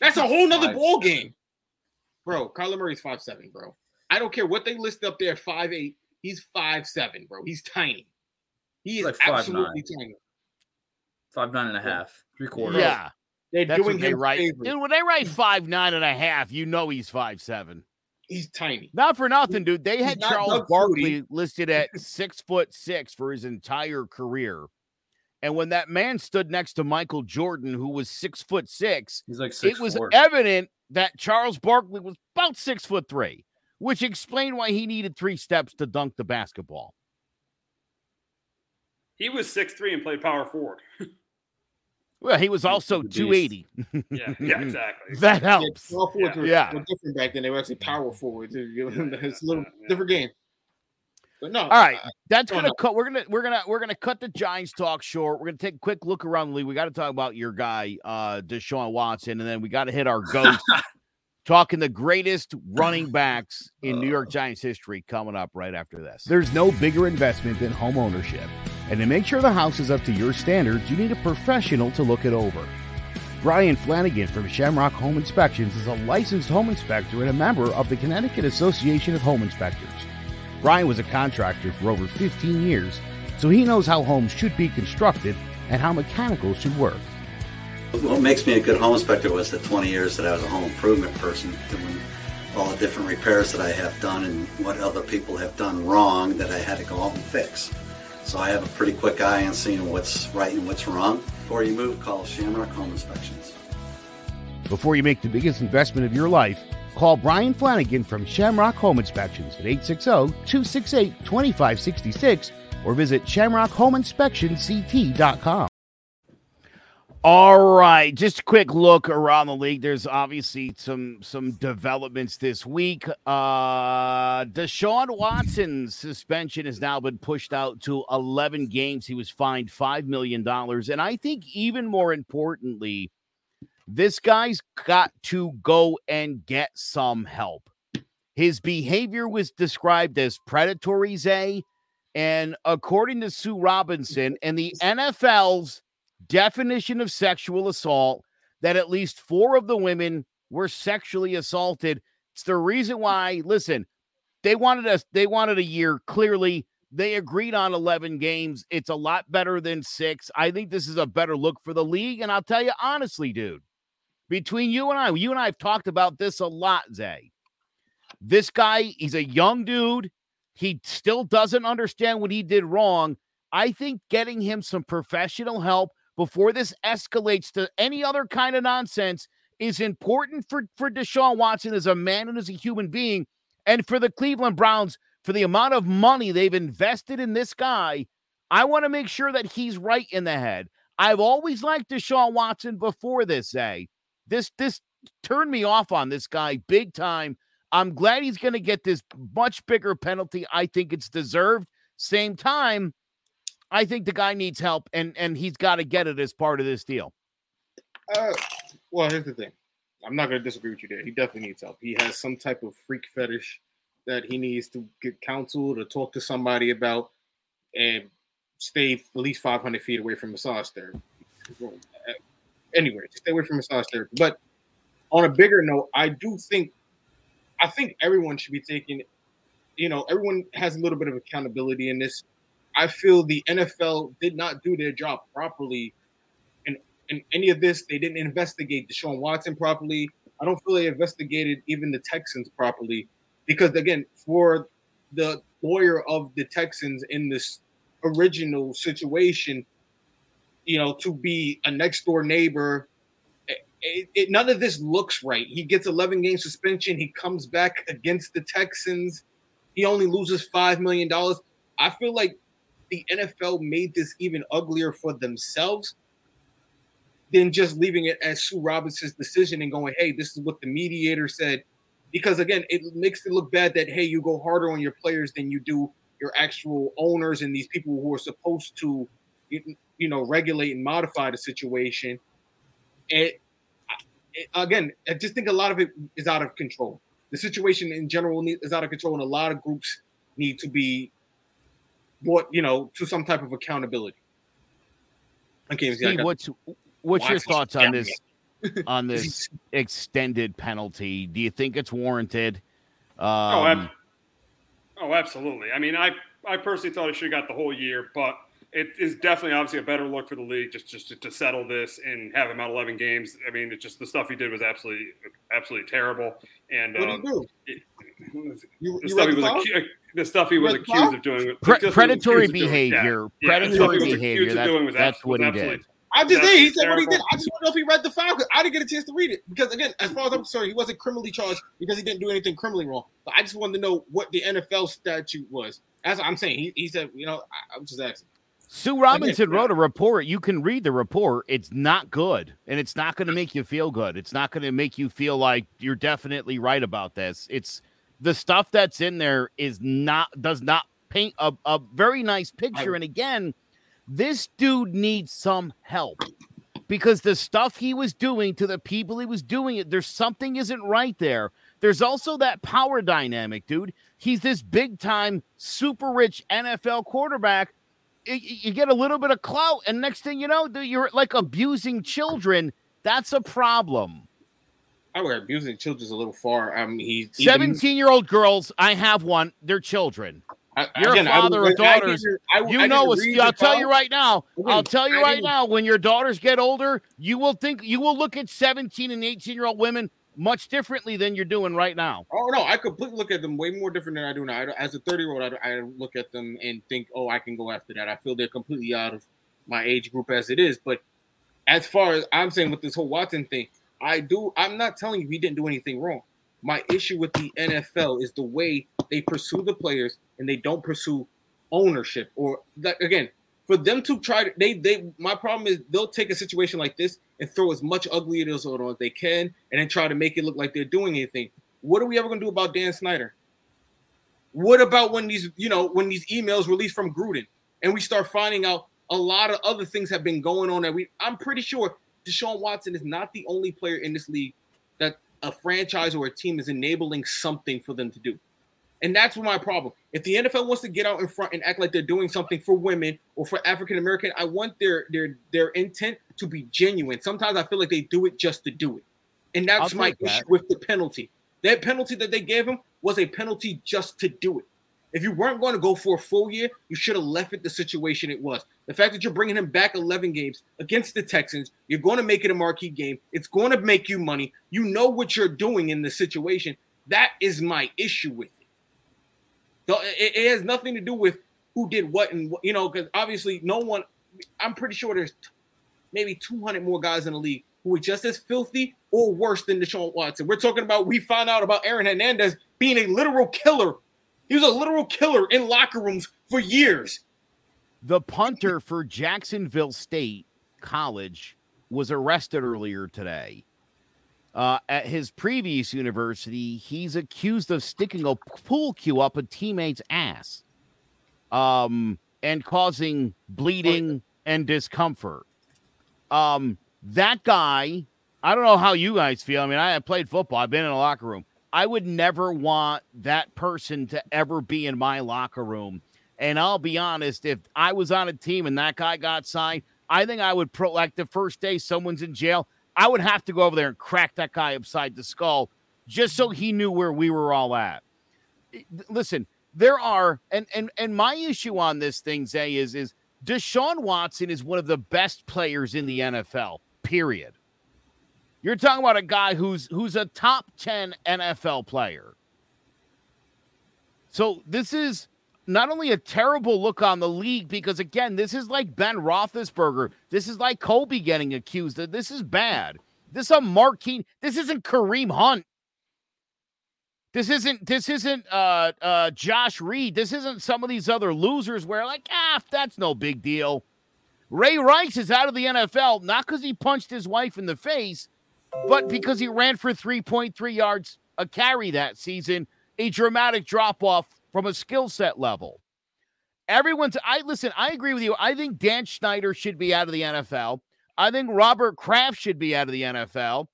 That's a whole nother ball game. Bro, Kyler Murray's five seven, bro. I don't care what they list up there, five eight. He's five seven, bro. He's tiny. He is like five, absolutely nine. tiny. Five nine and a half, three quarters. Yeah. They're That's doing him right. Dude, when they write five nine and a half, you know he's five seven. He's tiny. Not for nothing, dude. They had Charles Barkley listed at six foot six for his entire career. And when that man stood next to Michael Jordan, who was six foot six, He's like six it was four. evident that Charles Barkley was about six foot three, which explained why he needed three steps to dunk the basketball. He was six three and played power forward. well, he was also two eighty. yeah, yeah, exactly. that helps. Yeah, yeah. Were, different back then. They were actually power forwards. It's a little different game. But no. All right. That's gonna cut. We're gonna we're gonna we're gonna cut the Giants talk short. We're gonna take a quick look around the league. We got to talk about your guy, uh, Deshaun Watson, and then we got to hit our ghost. talking the greatest running backs in New York Giants history coming up right after this. There's no bigger investment than home ownership. And to make sure the house is up to your standards, you need a professional to look it over. Brian Flanagan from Shamrock Home Inspections is a licensed home inspector and a member of the Connecticut Association of Home Inspectors. Brian was a contractor for over 15 years, so he knows how homes should be constructed and how mechanicals should work. What makes me a good home inspector was the 20 years that I was a home improvement person, doing all the different repairs that I have done and what other people have done wrong that I had to go out and fix. So I have a pretty quick eye on seeing what's right and what's wrong. Before you move, call Shamrock Home Inspections. Before you make the biggest investment of your life, Call Brian Flanagan from Shamrock Home Inspections at 860-268-2566 or visit shamrockhomeinspectionct.com. All right, just a quick look around the league. There's obviously some some developments this week. Uh Deshaun Watson's suspension has now been pushed out to 11 games. He was fined 5 million dollars and I think even more importantly, this guy's got to go and get some help. His behavior was described as predatory, Zay, and according to Sue Robinson and the NFL's definition of sexual assault that at least four of the women were sexually assaulted. It's the reason why, listen, they wanted us, they wanted a year. Clearly, they agreed on 11 games. It's a lot better than six. I think this is a better look for the league. And I'll tell you honestly, dude, between you and I, you and I have talked about this a lot, Zay. This guy, he's a young dude. He still doesn't understand what he did wrong. I think getting him some professional help before this escalates to any other kind of nonsense is important for, for Deshaun Watson as a man and as a human being, and for the Cleveland Browns for the amount of money they've invested in this guy. I want to make sure that he's right in the head. I've always liked Deshaun Watson before this, eh? This this turned me off on this guy big time. I'm glad he's going to get this much bigger penalty. I think it's deserved. Same time, I think the guy needs help, and and he's got to get it as part of this deal. Uh, well, here's the thing. I'm not going to disagree with you there. He definitely needs help. He has some type of freak fetish that he needs to get counsel to talk to somebody about, and stay at least 500 feet away from massage therapy. Anyway, stay away from massage therapy. But on a bigger note, I do think, I think everyone should be taking, you know, everyone has a little bit of accountability in this. I feel the NFL did not do their job properly in, in any of this. They didn't investigate Deshaun Watson properly. I don't feel they investigated even the Texans properly because, again, for the lawyer of the Texans in this original situation, you know, to be a next door neighbor, it, it, none of this looks right. He gets 11 game suspension. He comes back against the Texans. He only loses $5 million. I feel like the NFL made this even uglier for themselves than just leaving it as Sue Robinson's decision and going, hey, this is what the mediator said. Because again, it makes it look bad that, hey, you go harder on your players than you do your actual owners and these people who are supposed to, you know, regulate and modify the situation. And it, again, I just think a lot of it is out of control. The situation in general is out of control, and a lot of groups need to be brought, you know to some type of accountability. Okay, Steve, what's what's your thoughts on this on this extended penalty? Do you think it's warranted? Um, oh, ab- oh, absolutely. I mean, I I personally thought it should have got the whole year, but it is definitely obviously a better look for the league just just to, to, settle this and have him out 11 games. I mean, it's just the stuff he did was absolutely absolutely terrible. And what um, do you do? It, you, the, stuff he was acu- the stuff he was accused of doing, Pre- predatory behavior, yeah. predatory yeah, behavior. That, doing was that's what he did. I just say he said what he did. I just don't know if he read the file because I didn't get a chance to read it. Because again, as far as I'm concerned, he wasn't criminally charged because he didn't do anything criminally wrong. But I just wanted to know what the NFL statute was. As I'm saying. He, he said, you know, I, I'm just asking. Sue Robinson wrote a report. You can read the report. It's not good, and it's not going to make you feel good. It's not going to make you feel like you're definitely right about this. It's the stuff that's in there is not does not paint a, a very nice picture. And again, this dude needs some help because the stuff he was doing to the people he was doing it, there's something isn't right there. There's also that power dynamic, dude. He's this big time, super rich NFL quarterback you get a little bit of clout, and next thing you know, you're like abusing children. That's a problem. I would abusing children's a little far. I mean, he's 17 year old girls. I have one. They're children. I, You're again, a father of daughters. I, I, you know, I'll tell you right now. I'll tell you right now. When your daughters get older, you will think you will look at 17 and 18 year old women much differently than you're doing right now. Oh no, I completely look at them way more different than I do now. As a 30 year old, I, I, look at them and think, oh, I can go after that. I feel they're completely out of my age group as it is. But as far as I'm saying with this whole Watson thing, I do. I'm not telling you he didn't do anything wrong. My issue with the NFL is the way they pursue the players and they don't pursue ownership. Or that, again, for them to try to they they my problem is they'll take a situation like this and throw as much ugliness on as they can and then try to make it look like they're doing anything. What are we ever gonna do about Dan Snyder? What about when these, you know, when these emails released from Gruden and we start finding out a lot of other things have been going on that we I'm pretty sure Deshaun Watson is not the only player in this league that a franchise or a team is enabling something for them to do. And that's my problem. If the NFL wants to get out in front and act like they're doing something for women or for African American, I want their their their intent to be genuine. Sometimes I feel like they do it just to do it. And that's my that. issue with the penalty. That penalty that they gave him was a penalty just to do it. If you weren't going to go for a full year, you should have left it the situation it was. The fact that you're bringing him back 11 games against the Texans, you're going to make it a marquee game. It's going to make you money. You know what you're doing in the situation. That is my issue with it. It has nothing to do with who did what and you know because obviously no one. I'm pretty sure there's maybe 200 more guys in the league who are just as filthy or worse than Deshaun Watson. We're talking about we found out about Aaron Hernandez being a literal killer. He was a literal killer in locker rooms for years. The punter for Jacksonville State College was arrested earlier today. Uh, at his previous university, he's accused of sticking a pool cue up a teammate's ass um, and causing bleeding and discomfort. Um, that guy, I don't know how you guys feel. I mean, I have played football, I've been in a locker room. I would never want that person to ever be in my locker room. And I'll be honest, if I was on a team and that guy got signed, I think I would pro like the first day someone's in jail, I would have to go over there and crack that guy upside the skull just so he knew where we were all at. Listen, there are and and and my issue on this thing, Zay, is is Deshaun Watson is one of the best players in the NFL. Period. You're talking about a guy who's who's a top 10 NFL player. So this is not only a terrible look on the league because again, this is like Ben Roethlisberger. This is like Kobe getting accused. This is bad. This is a Marquine. This isn't Kareem Hunt. This isn't this isn't uh uh Josh Reed. This isn't some of these other losers where like ah that's no big deal. Ray Rice is out of the NFL not because he punched his wife in the face, but because he ran for 3.3 yards a carry that season, a dramatic drop off from a skill set level. Everyone's I listen, I agree with you. I think Dan Snyder should be out of the NFL. I think Robert Kraft should be out of the NFL.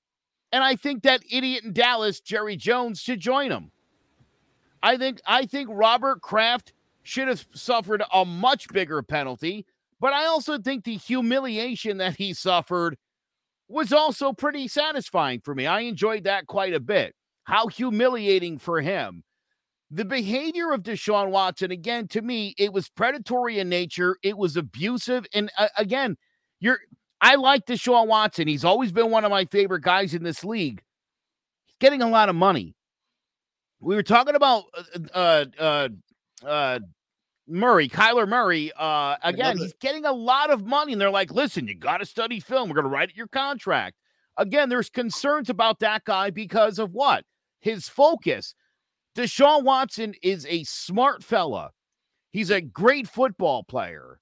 And I think that idiot in Dallas, Jerry Jones, should join him. I think I think Robert Kraft should have suffered a much bigger penalty but I also think the humiliation that he suffered was also pretty satisfying for me. I enjoyed that quite a bit. How humiliating for him. The behavior of Deshaun Watson, again, to me, it was predatory in nature. It was abusive. And uh, again, you're I like Deshaun Watson. He's always been one of my favorite guys in this league. He's getting a lot of money. We were talking about uh, uh, uh, uh Murray, Kyler Murray, uh, again, he's getting a lot of money, and they're like, listen, you got to study film. We're going to write your contract. Again, there's concerns about that guy because of what? His focus. Deshaun Watson is a smart fella. He's a great football player,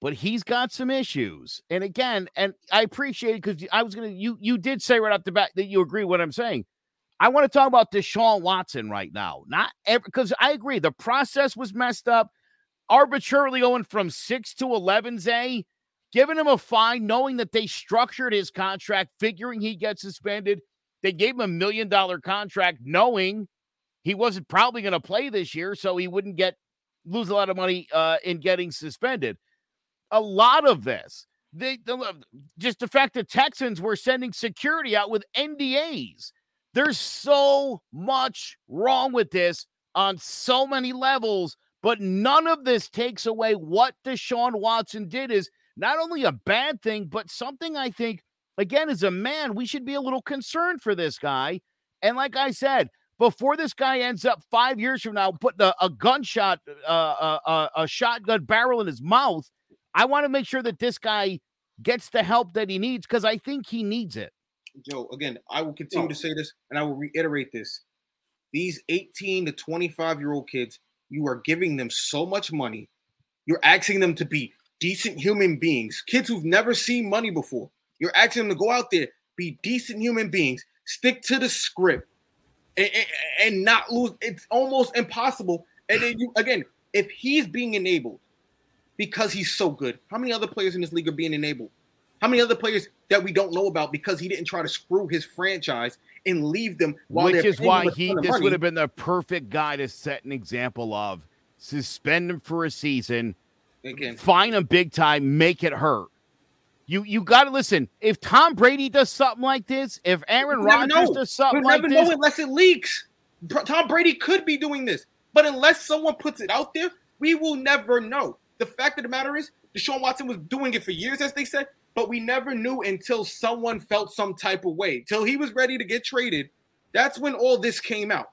but he's got some issues. And again, and I appreciate it because I was gonna you you did say right off the bat that you agree what I'm saying. I want to talk about Deshaun Watson right now. Not because I agree the process was messed up arbitrarily going from six to 11, Zay, giving him a fine, knowing that they structured his contract, figuring he gets suspended. They gave him a million dollar contract, knowing he wasn't probably going to play this year, so he wouldn't get lose a lot of money uh, in getting suspended. A lot of this, they, the, just the fact that Texans were sending security out with NDAs. There's so much wrong with this on so many levels but none of this takes away what Deshaun Watson did is not only a bad thing, but something I think, again, as a man, we should be a little concerned for this guy. And like I said, before this guy ends up five years from now putting a, a gunshot, uh, uh, uh, a shotgun barrel in his mouth, I want to make sure that this guy gets the help that he needs because I think he needs it. Joe, again, I will continue to say this and I will reiterate this. These 18 to 25 year old kids you are giving them so much money. You're asking them to be decent human beings, kids who've never seen money before. You're asking them to go out there, be decent human beings, stick to the script, and, and, not lose. It's almost impossible. And then you again, if he's being enabled because he's so good, how many other players in this league are being enabled? How many other players that we don't know about because he didn't try to screw his franchise and leave them while Which is why he this would have been the perfect guy to set an example of suspend him for a season, Again, fine him big time, make it hurt. You you got to listen. If Tom Brady does something like this, if Aaron We'll Rodgers does something We'll like never this, know unless it leaks. Tom Brady could be doing this, but unless someone puts it out there, we will never know. The fact of the matter is, Deshaun Watson was doing it for years, as they said, but we never knew until someone felt some type of way. Till he was ready to get traded. That's when all this came out.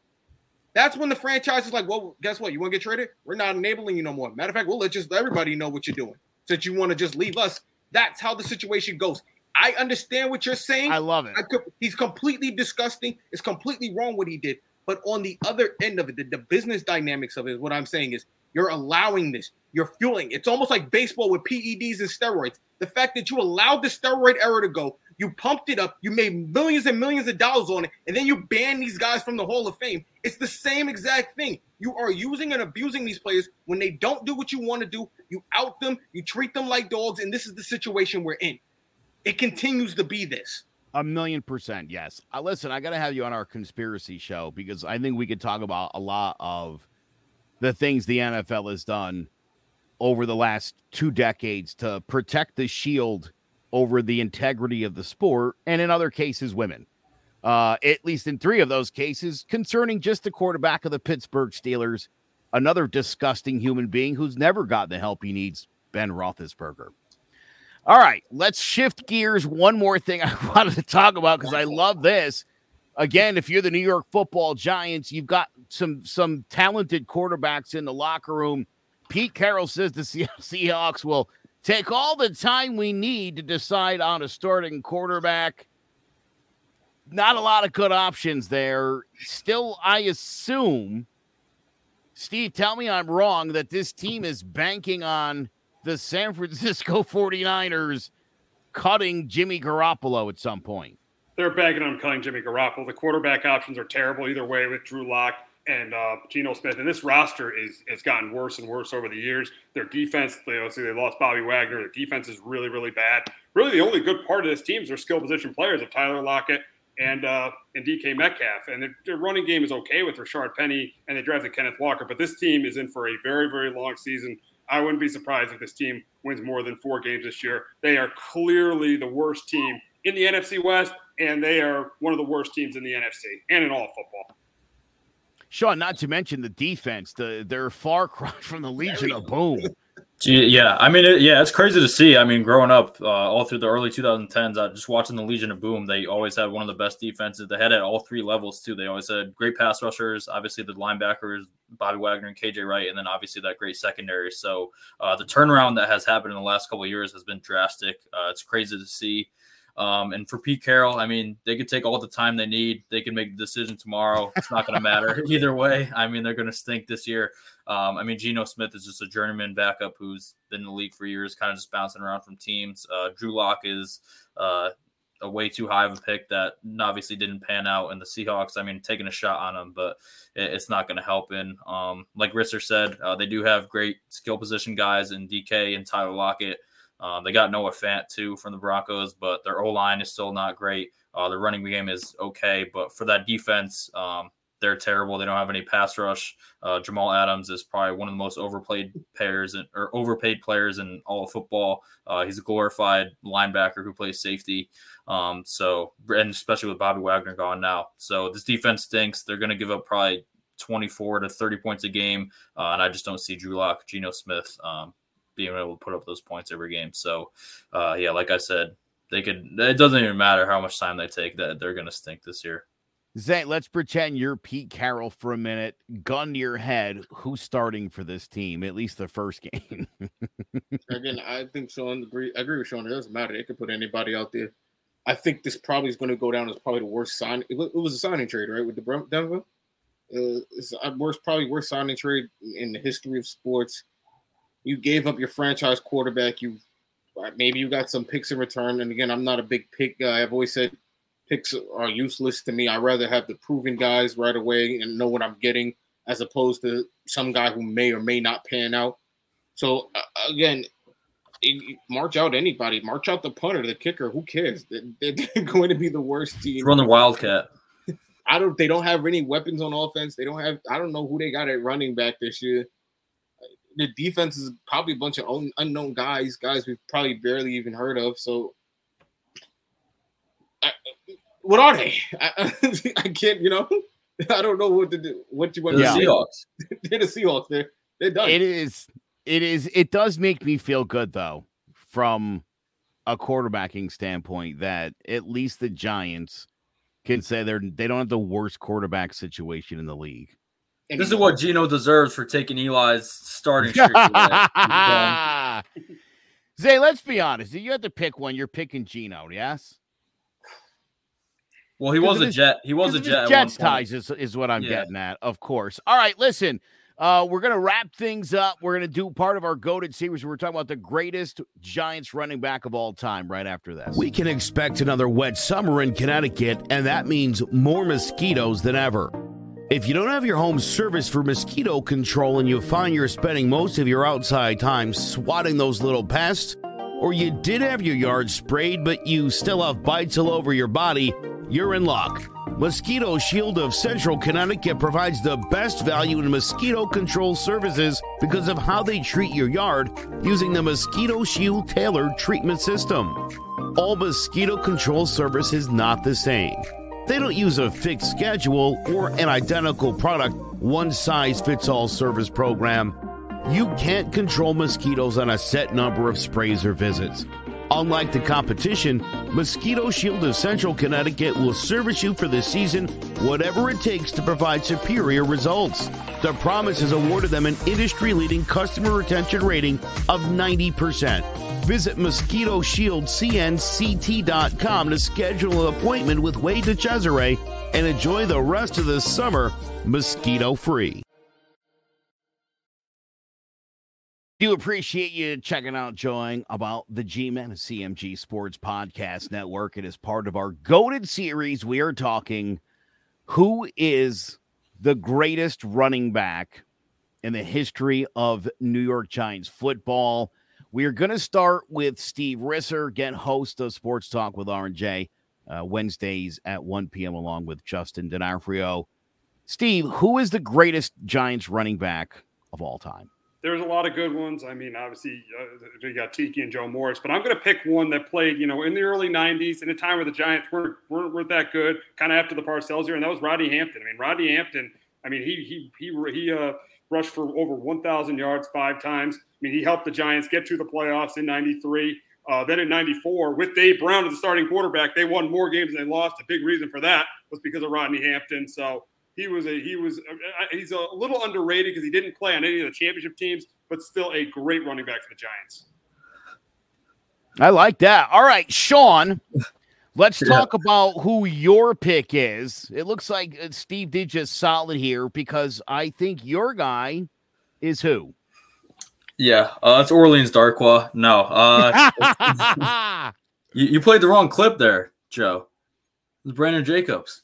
That's when the franchise is like, well, guess what? You want to get traded? We're not enabling you no more. Matter of fact, we'll let just everybody know what you're doing. Since you want to just leave us, that's how the situation goes. I understand what you're saying. I love it. I could, he's completely disgusting. It's completely wrong what he did. But on the other end of it, the, the business dynamics of it, what I'm saying is you're allowing this. You're fueling. It's almost like baseball with PEDs and steroids. The fact that you allowed the steroid era to go, you pumped it up, you made millions and millions of dollars on it, and then you ban these guys from the Hall of Fame. It's the same exact thing. You are using and abusing these players when they don't do what you want to do. You out them, you treat them like dogs, and this is the situation we're in. It continues to be this. A million percent, yes. Uh, listen, I got to have you on our conspiracy show because I think we could talk about a lot of the things the NFL has done over the last two decades to protect the shield over the integrity of the sport, and in other cases, women. Uh, at least in three of those cases, concerning just the quarterback of the Pittsburgh Steelers, another disgusting human being who's never gotten the help he needs, Ben Roethlisberger. All right, let's shift gears. One more thing I wanted to talk about because I love this. Again, if you're the New York Football Giants, you've got some some talented quarterbacks in the locker room. Pete Carroll says the Seahawks will take all the time we need to decide on a starting quarterback. Not a lot of good options there. Still, I assume, Steve, tell me I'm wrong, that this team is banking on the San Francisco 49ers cutting Jimmy Garoppolo at some point. They're banking on cutting Jimmy Garoppolo. The quarterback options are terrible either way with Drew Lock and uh, Geno Smith. And this roster is has gotten worse and worse over the years. Their defense, they obviously they lost Bobby Wagner. Their defense is really, really bad. Really, the only good part of this team is their skill position players of Tyler Lockett and uh, and DK Metcalf. And their, their running game is okay with Rashard Penny, and they drafted Kenneth Walker. But this team is in for a very, very long season. I wouldn't be surprised if this team wins more than four games this year. They are clearly the worst team in the NFC West, and they are one of the worst teams in the NFC and in all football. Sean, not to mention the defense, the they're far cry from the Legion of Boom. Yeah, I mean, it, yeah, it's crazy to see. I mean, growing up uh, all through the early 2010s, uh, just watching the Legion of Boom, they always had one of the best defenses. They had at all three levels too. They always had great pass rushers, obviously the linebackers, Bobby Wagner and KJ Wright, and then obviously that great secondary. So uh, the turnaround that has happened in the last couple years has been drastic. Uh, it's crazy to see. Um, and for Pete Carroll, I mean, they could take all the time they need. They can make the decision tomorrow. It's not going to matter either way. I mean, they're going to stink this year. Um, I mean, Geno Smith is just a journeyman backup who's been in the league for years, kind of just bouncing around from teams. Uh, Drew Lock is uh, a way too high of a pick that obviously didn't pan out. And the Seahawks, I mean, taking a shot on him, but it, it's not going to help. In um, like Risser said, uh, they do have great skill position guys in DK and Tyler Lockett. Um, they got Noah Fant too from the Broncos, but their O line is still not great. Uh, their running game is okay, but for that defense, um, they're terrible. They don't have any pass rush. Uh, Jamal Adams is probably one of the most overplayed players in, or overpaid players in all of football. Uh, he's a glorified linebacker who plays safety. Um, so, and especially with Bobby Wagner gone now, so this defense stinks. They're going to give up probably 24 to 30 points a game, uh, and I just don't see Drew Lock, Geno Smith um, being able to put up those points every game. So, uh, yeah, like I said, they could. It doesn't even matter how much time they take; that they're going to stink this year. Zay, let's pretend you're Pete Carroll for a minute. Gun to your head. Who's starting for this team? At least the first game. Again, I think Sean agree. I agree with Sean. It doesn't matter. They could put anybody out there. I think this probably is going to go down as probably the worst sign. It, wa- it was a signing trade, right, with the Bron- Denver. Uh, it's worst, probably worst signing trade in the history of sports. You gave up your franchise quarterback. You maybe you got some picks in return. And again, I'm not a big pick guy. I've always said picks are useless to me. I rather have the proven guys right away and know what I'm getting as opposed to some guy who may or may not pan out. So uh, again, march out anybody, march out the punter, the kicker. Who cares? They're, they're going to be the worst team. Run the Wildcat. I don't. They don't have any weapons on offense. They don't have. I don't know who they got at running back this year. The defense is probably a bunch of un, unknown guys, guys we've probably barely even heard of. So, I, what are they? I, I, can't. You know, I don't know what to do. What you want? The Seahawks. They're the Seahawks. They're they're done. It is. It is. It does make me feel good though, from a quarterbacking standpoint, that at least the Giants can say they're they don't have the worst quarterback situation in the league. This is what Geno deserves for taking Eli's starting streak. Zay, let's be honest. If you had to pick one, you're picking Geno, yes? Well, he was a his, Jet. He was a Jet. Jets ties is, is what I'm yeah. getting at, of course. All right, listen. Uh, we're going to wrap things up. We're going to do part of our goaded series. We're talking about the greatest Giants running back of all time right after this. We can expect another wet summer in Connecticut, and that means more mosquitoes than ever. If you don't have your home serviced for mosquito control and you find you're spending most of your outside time swatting those little pests, or you did have your yard sprayed but you still have bites all over your body, you're in luck. Mosquito Shield of Central Connecticut provides the best value in mosquito control services because of how they treat your yard using the Mosquito Shield tailored treatment system. All mosquito control service is not the same. They don't use a fixed schedule or an identical product, one size fits all service program. You can't control mosquitoes on a set number of sprays or visits. Unlike the competition, Mosquito Shield of Central Connecticut will service you for the season, whatever it takes to provide superior results. The promise has awarded them an industry leading customer retention rating of 90%. Visit MosquitoShieldCNCT.com to schedule an appointment with Wade DeCesare and enjoy the rest of the summer mosquito free. Do appreciate you checking out, joining about the G Men CMG Sports Podcast Network. It is part of our goaded series. We are talking who is the greatest running back in the history of New York Giants football. We are going to start with Steve Risser, again, host of Sports Talk with R&J, uh, Wednesdays at 1 p.m., along with Justin D'Onofrio. Steve, who is the greatest Giants running back of all time? there's a lot of good ones. I mean, obviously, uh, you got Tiki and Joe Morris, but I'm going to pick one that played, you know, in the early 90s in a time where the Giants weren't, weren't, weren't that good, kind of after the Parcells year, and that was Rodney Hampton. I mean, Rodney Hampton, I mean, he he he he uh, rushed for over 1,000 yards five times. I mean, he helped the Giants get to the playoffs in '93. Uh, then in '94, with Dave Brown as the starting quarterback, they won more games than they lost. A big reason for that was because of Rodney Hampton. So he was a he was a, he's a little underrated because he didn't play on any of the championship teams, but still a great running back for the Giants. I like that. All right, Sean. Let's yeah. talk about who your pick is. It looks like uh, Steve did just solid here because I think your guy is who? Yeah, uh, it's Orleans Darkwa. No, uh, you, you, played the wrong clip there, Joe. It was Brandon Jacobs.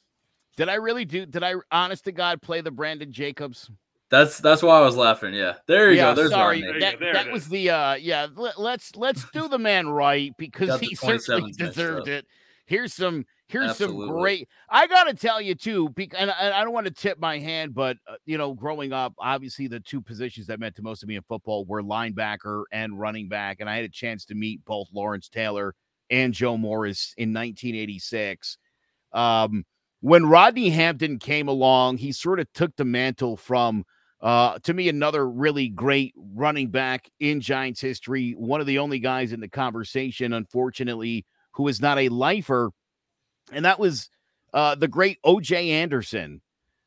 Did I really do? Did I, honest to God, play the Brandon Jacobs? That's that's why I was laughing. Yeah, there you yeah, go. There's sorry. That, there that was the uh yeah. Let, us let's, let's do the man right because he certainly deserved it. Here's some here's Absolutely. some great. I gotta tell you too, because and I, I don't want to tip my hand, but uh, you know, growing up, obviously the two positions that meant to most of me in football were linebacker and running back, and I had a chance to meet both Lawrence Taylor and Joe Morris in 1986. Um, when Rodney Hampton came along, he sort of took the mantle from uh, to me, another really great running back in Giants history. One of the only guys in the conversation, unfortunately, who is not a lifer. And that was uh, the great OJ Anderson.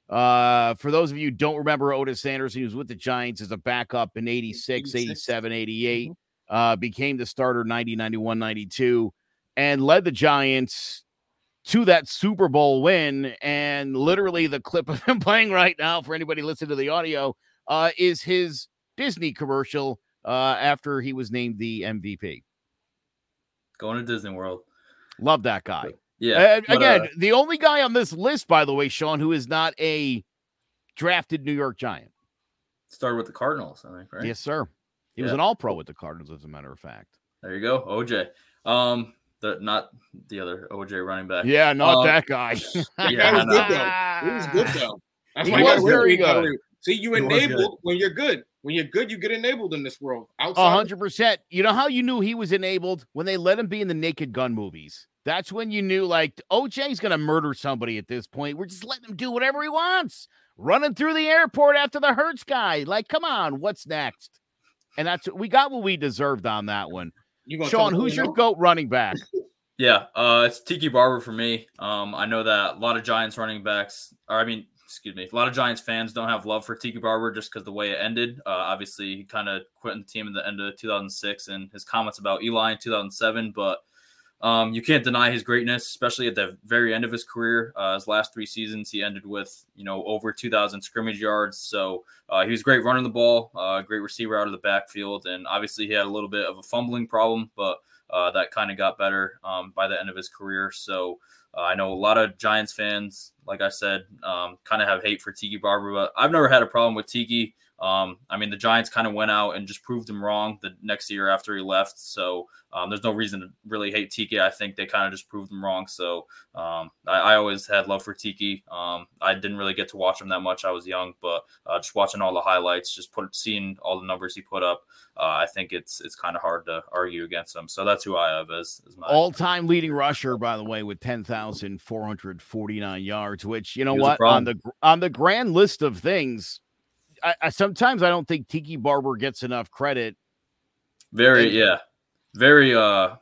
Uh, for those of you don't remember Ottis Anderson, he was with the Giants as a backup in 86, 87, 88, mm-hmm. uh, became the starter 90, 91, 92, and led the Giants to that Super Bowl win. And literally, the clip of him playing right now for anybody listening to the audio uh, is his Disney commercial uh, after he was named the MVP. Going to Disney World. Love that guy. Yeah. Uh, again, uh, the only guy on this list, by the way, Sean, who is not a drafted New York Giant. Started with the Cardinals, I think, right? Yes, sir. He yeah. was an all pro with the Cardinals, as a matter of fact. There you go. OJ. Um, the not the other OJ running back. Yeah, not um, that guy. yeah, that was good though. He was good though. That's he was very good. See, you enabled when you're good. When you're good, you get enabled in this world. A hundred percent. You know how you knew he was enabled when they let him be in the Naked Gun movies. That's when you knew, like, OJ's gonna murder somebody at this point. We're just letting him do whatever he wants, running through the airport after the Hertz guy. Like, come on, what's next? And that's we got what we deserved on that one. You Sean, who's your goat running back? Yeah, uh, it's Tiki Barber for me. Um, I know that a lot of Giants running backs, or I mean, excuse me, a lot of Giants fans don't have love for Tiki Barber just because the way it ended. Uh, obviously, he kind of quit the team at the end of 2006, and his comments about Eli in 2007. But um, you can't deny his greatness, especially at the very end of his career. Uh, his last three seasons, he ended with you know over 2,000 scrimmage yards. So uh, he was great running the ball, uh, great receiver out of the backfield, and obviously he had a little bit of a fumbling problem, but uh, that kind of got better um, by the end of his career. So uh, I know a lot of Giants fans, like I said, um, kind of have hate for Tiki Barber, but I've never had a problem with Tiki. Um, I mean, the Giants kind of went out and just proved him wrong the next year after he left. So um, there's no reason to really hate Tiki. I think they kind of just proved him wrong. So um, I, I, always had love for Tiki. Um, I didn't really get to watch him that much. I was young, but uh, just watching all the highlights, just put seeing all the numbers he put up, uh, I think it's it's kind of hard to argue against him. So that's who I have as, as my all-time leading rusher, by the way, with 10,449 yards. Which you know what on the on the grand list of things I, I, sometimes I don't think Tiki Barber gets enough credit. Very, and, yeah, very. uh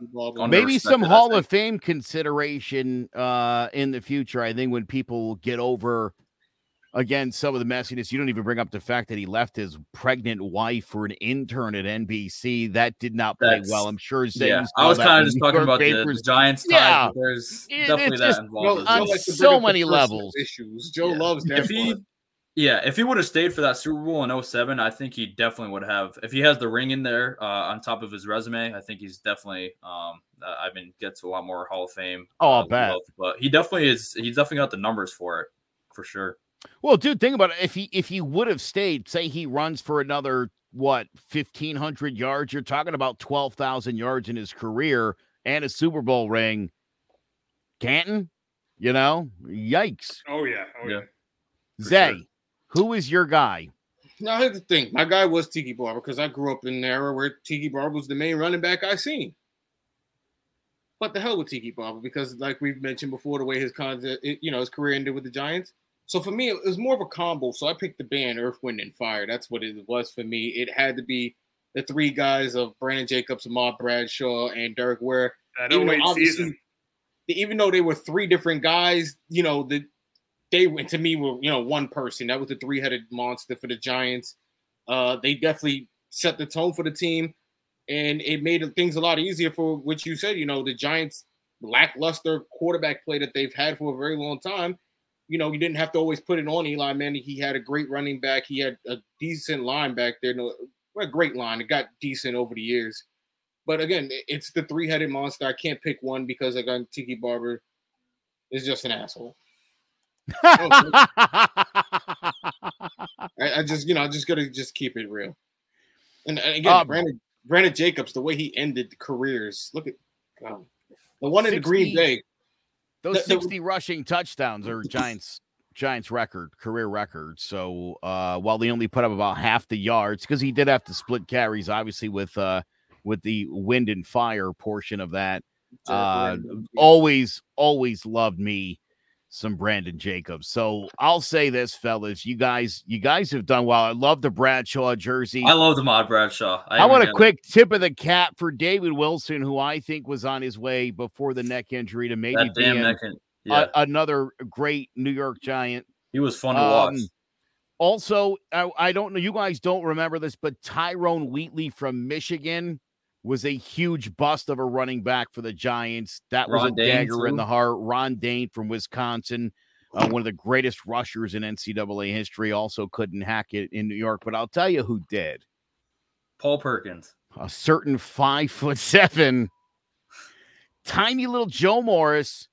Maybe some Hall of Fame consideration uh in the future. I think when people get over again some of the messiness, you don't even bring up the fact that he left his pregnant wife for an intern at NBC. That did not play That's, well. I'm sure. yeah, I was kind of just talking about the, the, Giants. Yeah, there's definitely that involved. on so many levels. Issues. Joe yeah. loves that. If he, yeah, if he would have stayed for that Super Bowl in 07, I think he definitely would have. If he has the ring in there uh, on top of his resume, I think he's definitely. Um, uh, I mean, gets a lot more Hall of Fame. Oh, I'll uh, bet. But he definitely is. He's definitely got the numbers for it, for sure. Well, dude, think about it. If he if he would have stayed, say he runs for another what fifteen hundred yards, you're talking about twelve thousand yards in his career and a Super Bowl ring. Canton, you know, yikes. Oh yeah, oh yeah. yeah. Zay, sure. Who is your guy? Now here's the thing. My guy was Tiki Barber because I grew up in an era where Tiki Barber was the main running back I seen. But the hell with Tiki Barber because, like we've mentioned before, the way his content, you know, his career ended with the Giants. So for me, it was more of a combo. So I picked the band Earth, Wind, and Fire. That's what it was for me. It had to be the three guys of Brandon Jacobs, Ahmad Bradshaw, and Derrick Ward. That even though, season. even though they were three different guys, you know, the they went to me were you know one person. That was the three headed monster for the Giants. Uh, they definitely set the tone for the team, and it made things a lot easier for what you said. You know, the Giants lackluster quarterback play that they've had for a very long time. You know, you didn't have to always put it on Eli Manning. He had a great running back. He had a decent line back there. No, a great line. It got decent over the years. But again, it's the three-headed monster. I can't pick one because again, Tiki Barber is just an asshole. I, I, just, you know, I just gotta just keep it real. And, and again, um, Brandon, Brandon Jacobs, the way he ended careers. Look at um, the one 60, in the Green Bay. Those the, 60 the, rushing touchdowns are Giants Giants record, career record. So uh, while they only put up about half the yards, because he did have to split carries, obviously with uh, with the wind and fire portion of that. Uh, always, always loved me some Brandon Jacobs. So I'll say this, fellas, you guys, you guys have done well. I love the Bradshaw jersey. I love the Mod Bradshaw. I, I want a quick it. tip of the cap for David Wilson, who I think was on his way before the neck injury to maybe be yeah. a, another great New York Giant. He was fun to um, watch. Also, I, I don't know, you guys don't remember this, but Tyrone Wheatley from Michigan was a huge bust of a running back for the Giants. That was Ron a Dayne dagger too. in the heart. Ron Dayne from Wisconsin, uh, one of the greatest rushers in NCAA history, also couldn't hack it in New York. But I'll tell you who did. Paul Perkins. A certain five foot seven, tiny little Joe Morris.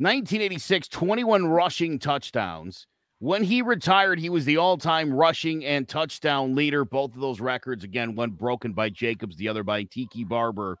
1986, 21 rushing touchdowns. When he retired, he was the all time rushing and touchdown leader. Both of those records, again, one broken by Jacobs, the other by Tiki Barber.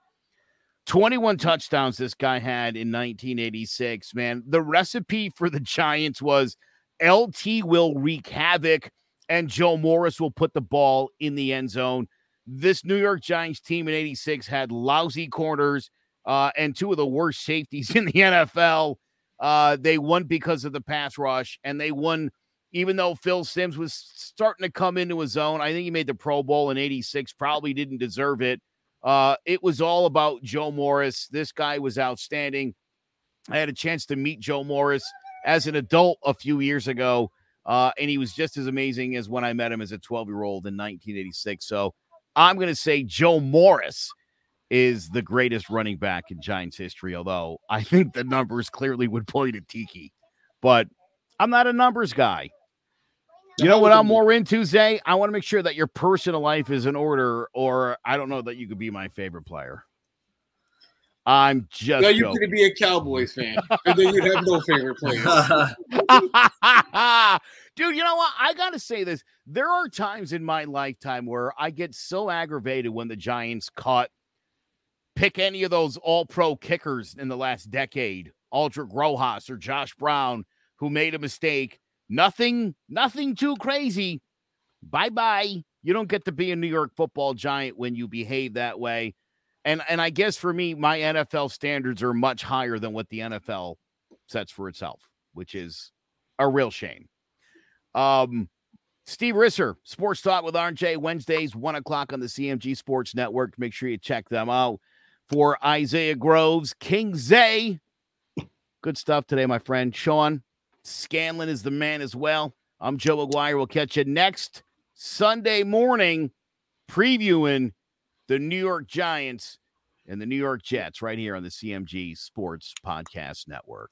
21 touchdowns this guy had in 1986. Man, the recipe for the Giants was LT will wreak havoc and Joe Morris will put the ball in the end zone. This New York Giants team in 86 had lousy corners uh, and two of the worst safeties in the NFL. Uh, they won because of the pass rush, and they won even though Phil Simms was starting to come into his own. I think he made the Pro Bowl in 86, probably didn't deserve it. Uh, it was all about Joe Morris. This guy was outstanding. I had a chance to meet Joe Morris as an adult a few years ago, uh, and he was just as amazing as when I met him as a 12 year old in 1986. So I'm going to say Joe Morris is the greatest running back in Giants history, although I think the numbers clearly would point to Tiki. But I'm not a numbers guy. You know what I'm more into, Zay? I want to make sure that your personal life is in order, or I don't know that you could be my favorite player. I'm just. No, you could be a Cowboys fan, and then you'd have no favorite players. Dude, you know what? I got to say this. There are times in my lifetime where I get so aggravated when the Giants caught pick any of those all pro kickers in the last decade, Aldrick Rosas or Josh Brown, who made a mistake. Nothing, nothing too crazy. Bye bye. You don't get to be a New York football giant when you behave that way. And and I guess for me, my NFL standards are much higher than what the NFL sets for itself, which is a real shame. Um, Steve Risser, Sports Talk with RJ Wednesdays, one o'clock on the CMG Sports Network. Make sure you check them out for Isaiah Groves, King Zay. Good stuff today, my friend. Sean Scanlon is the man as well. I'm Joe Aguirre. We'll catch you next Sunday morning previewing the New York Giants and the New York Jets right here on the CMG Sports Podcast Network.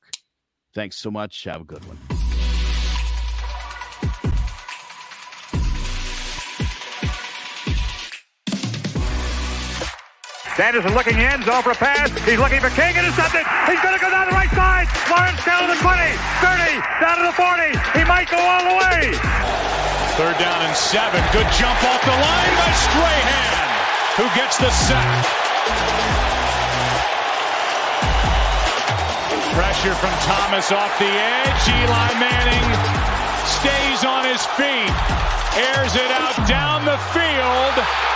Thanks so much. Have a good one. Sanderson looking in, zone for a pass. He's looking for King, intercepted. He's going to go down the right side. Lawrence down to the 20, 30, down to the 40. He might go all the way. Third down and seven. Good jump off the line by Strahan, who gets the sack. Pressure from Thomas off the edge. Eli Manning stays on his feet, airs it out down the field.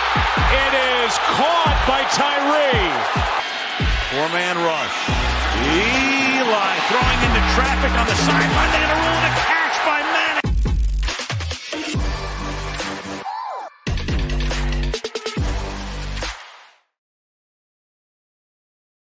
It is caught by Tyree. Four man rush. Eli throwing into traffic on the sideline. They're going to rule it a catch by Manning.